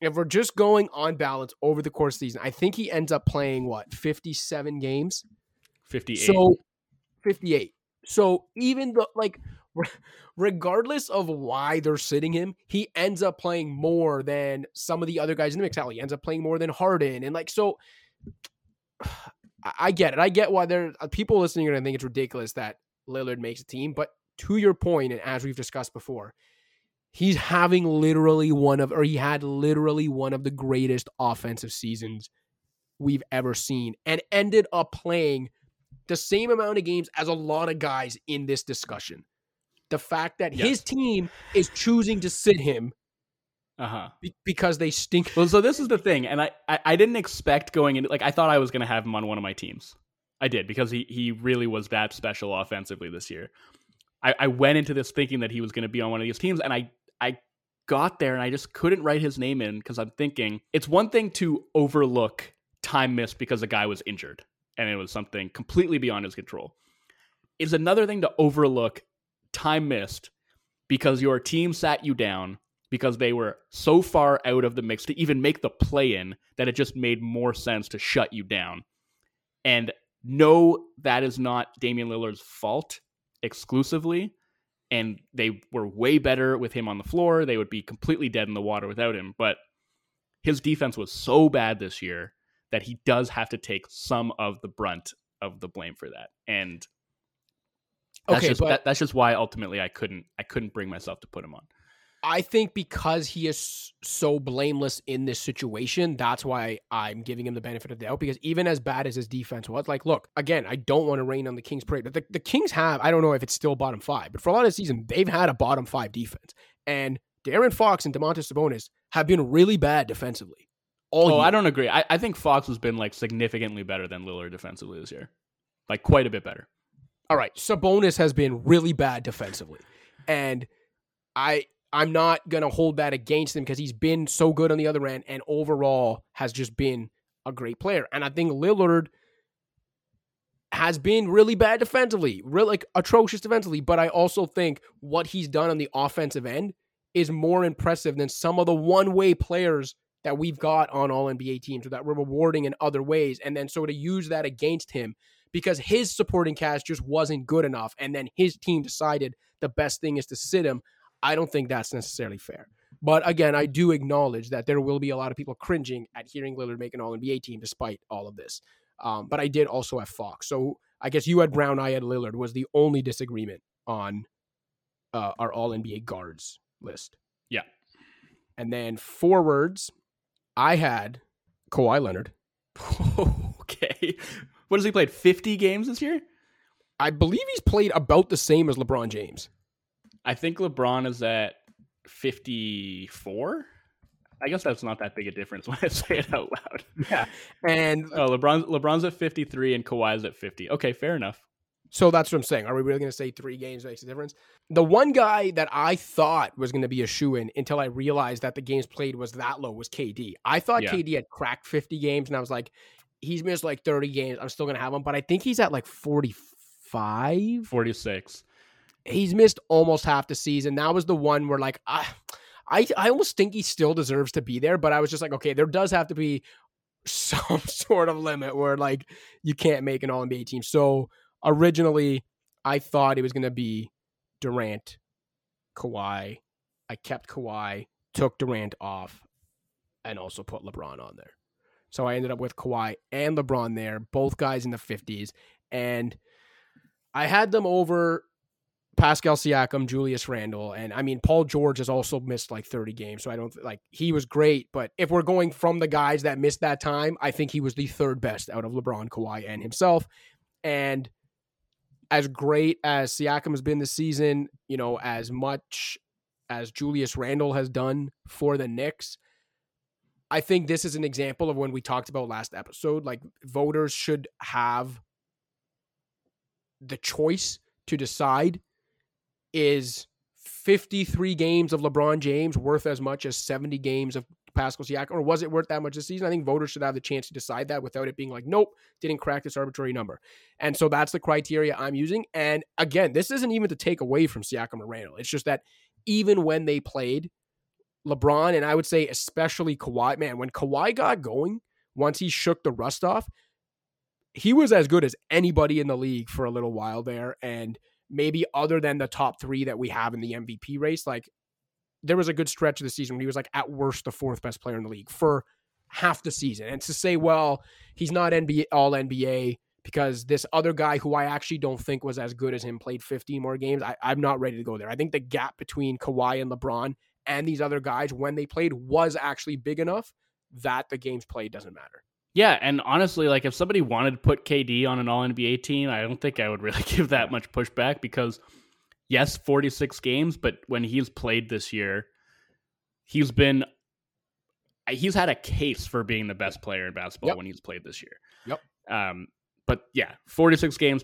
if we're just going on balance over the course of the season, I think he ends up playing what 57 games. 58. So 58. So even though like regardless of why they're sitting him, he ends up playing more than some of the other guys in the mix. Hell, he ends up playing more than Harden. And like so I- get it. I get why there are people listening and I think it's ridiculous that Lillard makes a team, but to your point, and as we've discussed before, he's having literally one of or he had literally one of the greatest offensive seasons we've ever seen and ended up playing the same amount of games as a lot of guys in this discussion. The fact that Yes. his team is choosing to sit him Uh-huh. be- because they stink. Well, so this is the thing, and I, I, I didn't expect going into like I thought I was gonna have him on one of my teams. I did because he he really was that special offensively this year. I, I went into this thinking that he was gonna be on one of these teams, and I I got there and I just couldn't write his name in because I'm thinking it's one thing to overlook time missed because a guy was injured and it was something completely beyond his control. It's another thing to overlook time missed because your team sat you down because they were so far out of the mix to even make the play in that it just made more sense to shut you down. And no, that is not Damian Lillard's fault exclusively. And they were way better with him on the floor. They would be completely dead in the water without him. But his defense was so bad this year that he does have to take some of the brunt of the blame for that. And that's Okay, just but- that, that's just why ultimately I couldn't I couldn't bring myself to put him on. I think because he is so blameless in this situation, that's why I'm giving him the benefit of the doubt. Because even as bad as his defense was, like, look, again, I don't want to rain on the Kings' parade. but The, the Kings have, I don't know if it's still bottom five, but for a lot of the season, they've had a bottom five defense. And De'Aaron Fox and Domantas Sabonis have been really bad defensively. All Oh, year. I don't agree. I, I think Fox has been like significantly better than Lillard defensively this year, like quite a bit better. All right, Sabonis has been really bad defensively, and I I'm not gonna hold that against him because he's been so good on the other end, and overall has just been a great player. And I think Lillard has been really bad defensively, really like atrocious defensively. But I also think what he's done on the offensive end is more impressive than some of the one way players that we've got on all NBA teams or that we're rewarding in other ways. And then so to use that against him because his supporting cast just wasn't good enough. And then his team decided the best thing is to sit him. I don't think that's necessarily fair. But again, I do acknowledge that there will be a lot of people cringing at hearing Lillard make an All NBA team despite all of this. Um, but I did also have Fox. So I guess you had Brown, I had Lillard was the only disagreement on uh, our All NBA guards list. Yeah. And then forwards, I had Kawhi Leonard. okay. What has he played? 50 games this year? I believe he's played about the same as LeBron James. I think LeBron is at 54. I guess that's not that big a difference when I say it out loud. Yeah. And Oh, LeBron LeBron's at 53 and Kawhi's at 50. Okay, fair enough. So that's what I'm saying. Are we really going to say three games makes a difference? The one guy that I thought was going to be a shoe in until I realized that the games played was that low was KD. I thought Yeah. KD had cracked 50 games, and I was like, he's missed like 30 games. I'm still going to have him, but I think he's at like 45. 46. He's missed almost half the season. That was the one where like I, I, I almost think he still deserves to be there, but I was just like, okay, there does have to be some sort of limit where like you can't make an All NBA team. So originally, I thought it was going to be Durant, Kawhi. I kept Kawhi, took Durant off, and also put LeBron on there. So I ended up with Kawhi and LeBron there, both guys in the 50s. And I had them over Pascal Siakam, Julius Randle, and I mean Paul George has also missed like 30 games, so I don't like he was great, but if we're going from the guys that missed that time, I think he was the third best out of LeBron, Kawhi, and himself. And as great as Siakam has been this season, you know, as much as Julius Randle has done for the Knicks, I think this is an example of when we talked about last episode. Like voters should have the choice to decide is 53 games of LeBron James worth as much as 70 games of Pascal Siakam, or was it worth that much this season? I think voters should have the chance to decide that without it being like, nope, didn't crack this arbitrary number. And so that's the criteria I'm using. And again, this isn't even to take away from Siakam or Randle. It's just that even when they played, LeBron and I would say especially Kawhi, man, when Kawhi got going, once he shook the rust off, he was as good as anybody in the league for a little while there. And maybe other than the top three that we have in the MVP race, like there was a good stretch of the season when he was like at worst the fourth best player in the league for half the season. And to say, well, he's not NBA all NBA because this other guy who I actually don't think was as good as him played 15 more games, I, I'm not ready to go there. I think the gap between Kawhi and LeBron and these other guys when they played was actually big enough that the games played doesn't matter. Yeah, and honestly, like if somebody wanted to put KD on an All NBA team, I don't think I would really give that much pushback because yes, 46 games, but when he's played this year, he's been he's had a case for being the best player in basketball Yep. when he's played this year. Yep. Um, but yeah, 46 games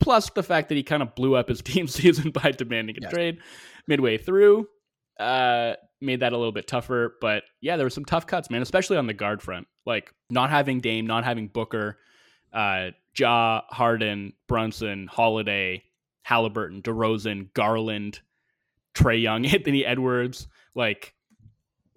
plus the fact that he kind of blew up his team season by demanding a Yes. trade midway through. Uh, made that a little bit tougher, but yeah, there were some tough cuts, man, especially on the guard front. Like not having Dame, not having Booker, uh, Ja, Harden, Brunson, Holiday, Halliburton, DeRozan, Garland, Trae Young, Anthony Edwards. Like,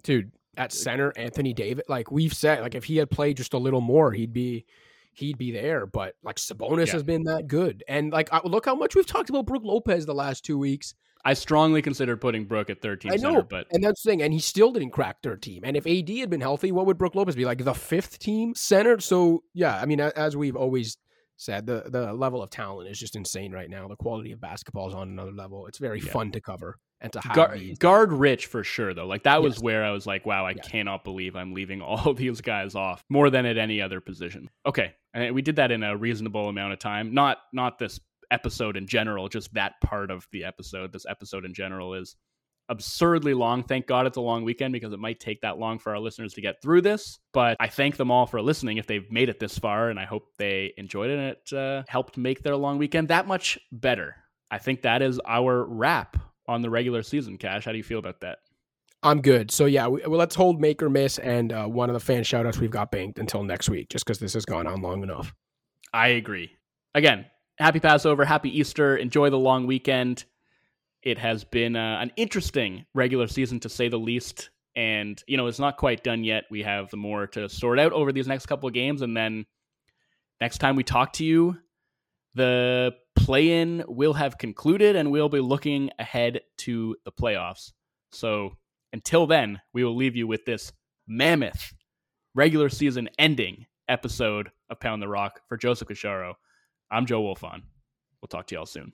dude at center Anthony Davis like we've said like if he had played just a little more he'd be he'd be there but like sabonis Yeah. has been that good and like I, look how much we've talked about Brook Lopez the last two weeks I strongly considered putting Brook at 13 I center, know, but and that's the thing. And he still didn't crack third team. And if AD had been healthy, what would Brook Lopez be like? The fifth team center. So yeah, I mean, as we've always said, the the level of talent is just insane right now. The quality of basketball is on another level. It's very Yeah. fun to cover and to have guard, guard rich for sure, though. Like, that was Yes. where I was like, wow, I Yeah. cannot believe I'm leaving all these guys off more than at any other position. Okay. And we did that in a reasonable amount of time. Not not this episode in general, just that part of the episode. This episode in general is absurdly long. Thank God it's a long weekend because it might take that long for our listeners to get through this. But I thank them all for listening if they've made it this far, and I hope they enjoyed it and it uh, helped make their long weekend that much better. I think that is our wrap on the regular season. Cash, how do you feel about that? I'm good. So yeah, we, well, let's hold make or miss and uh, one of the fan shoutouts we've got banked until next week, just because this has gone on long enough. I agree. Again, happy Passover, happy Easter. Enjoy the long weekend. It has been uh, an interesting regular season to say the least. And, you know, it's not quite done yet. We have the more to sort out over these next couple of games. And then next time we talk to you, the play in will have concluded and we'll be looking ahead to the playoffs. So until then, we will leave you with this mammoth regular season ending episode of Pound the Rock. For Joseph Casciaro, I'm Joe Wolfond. We'll talk to y'all soon.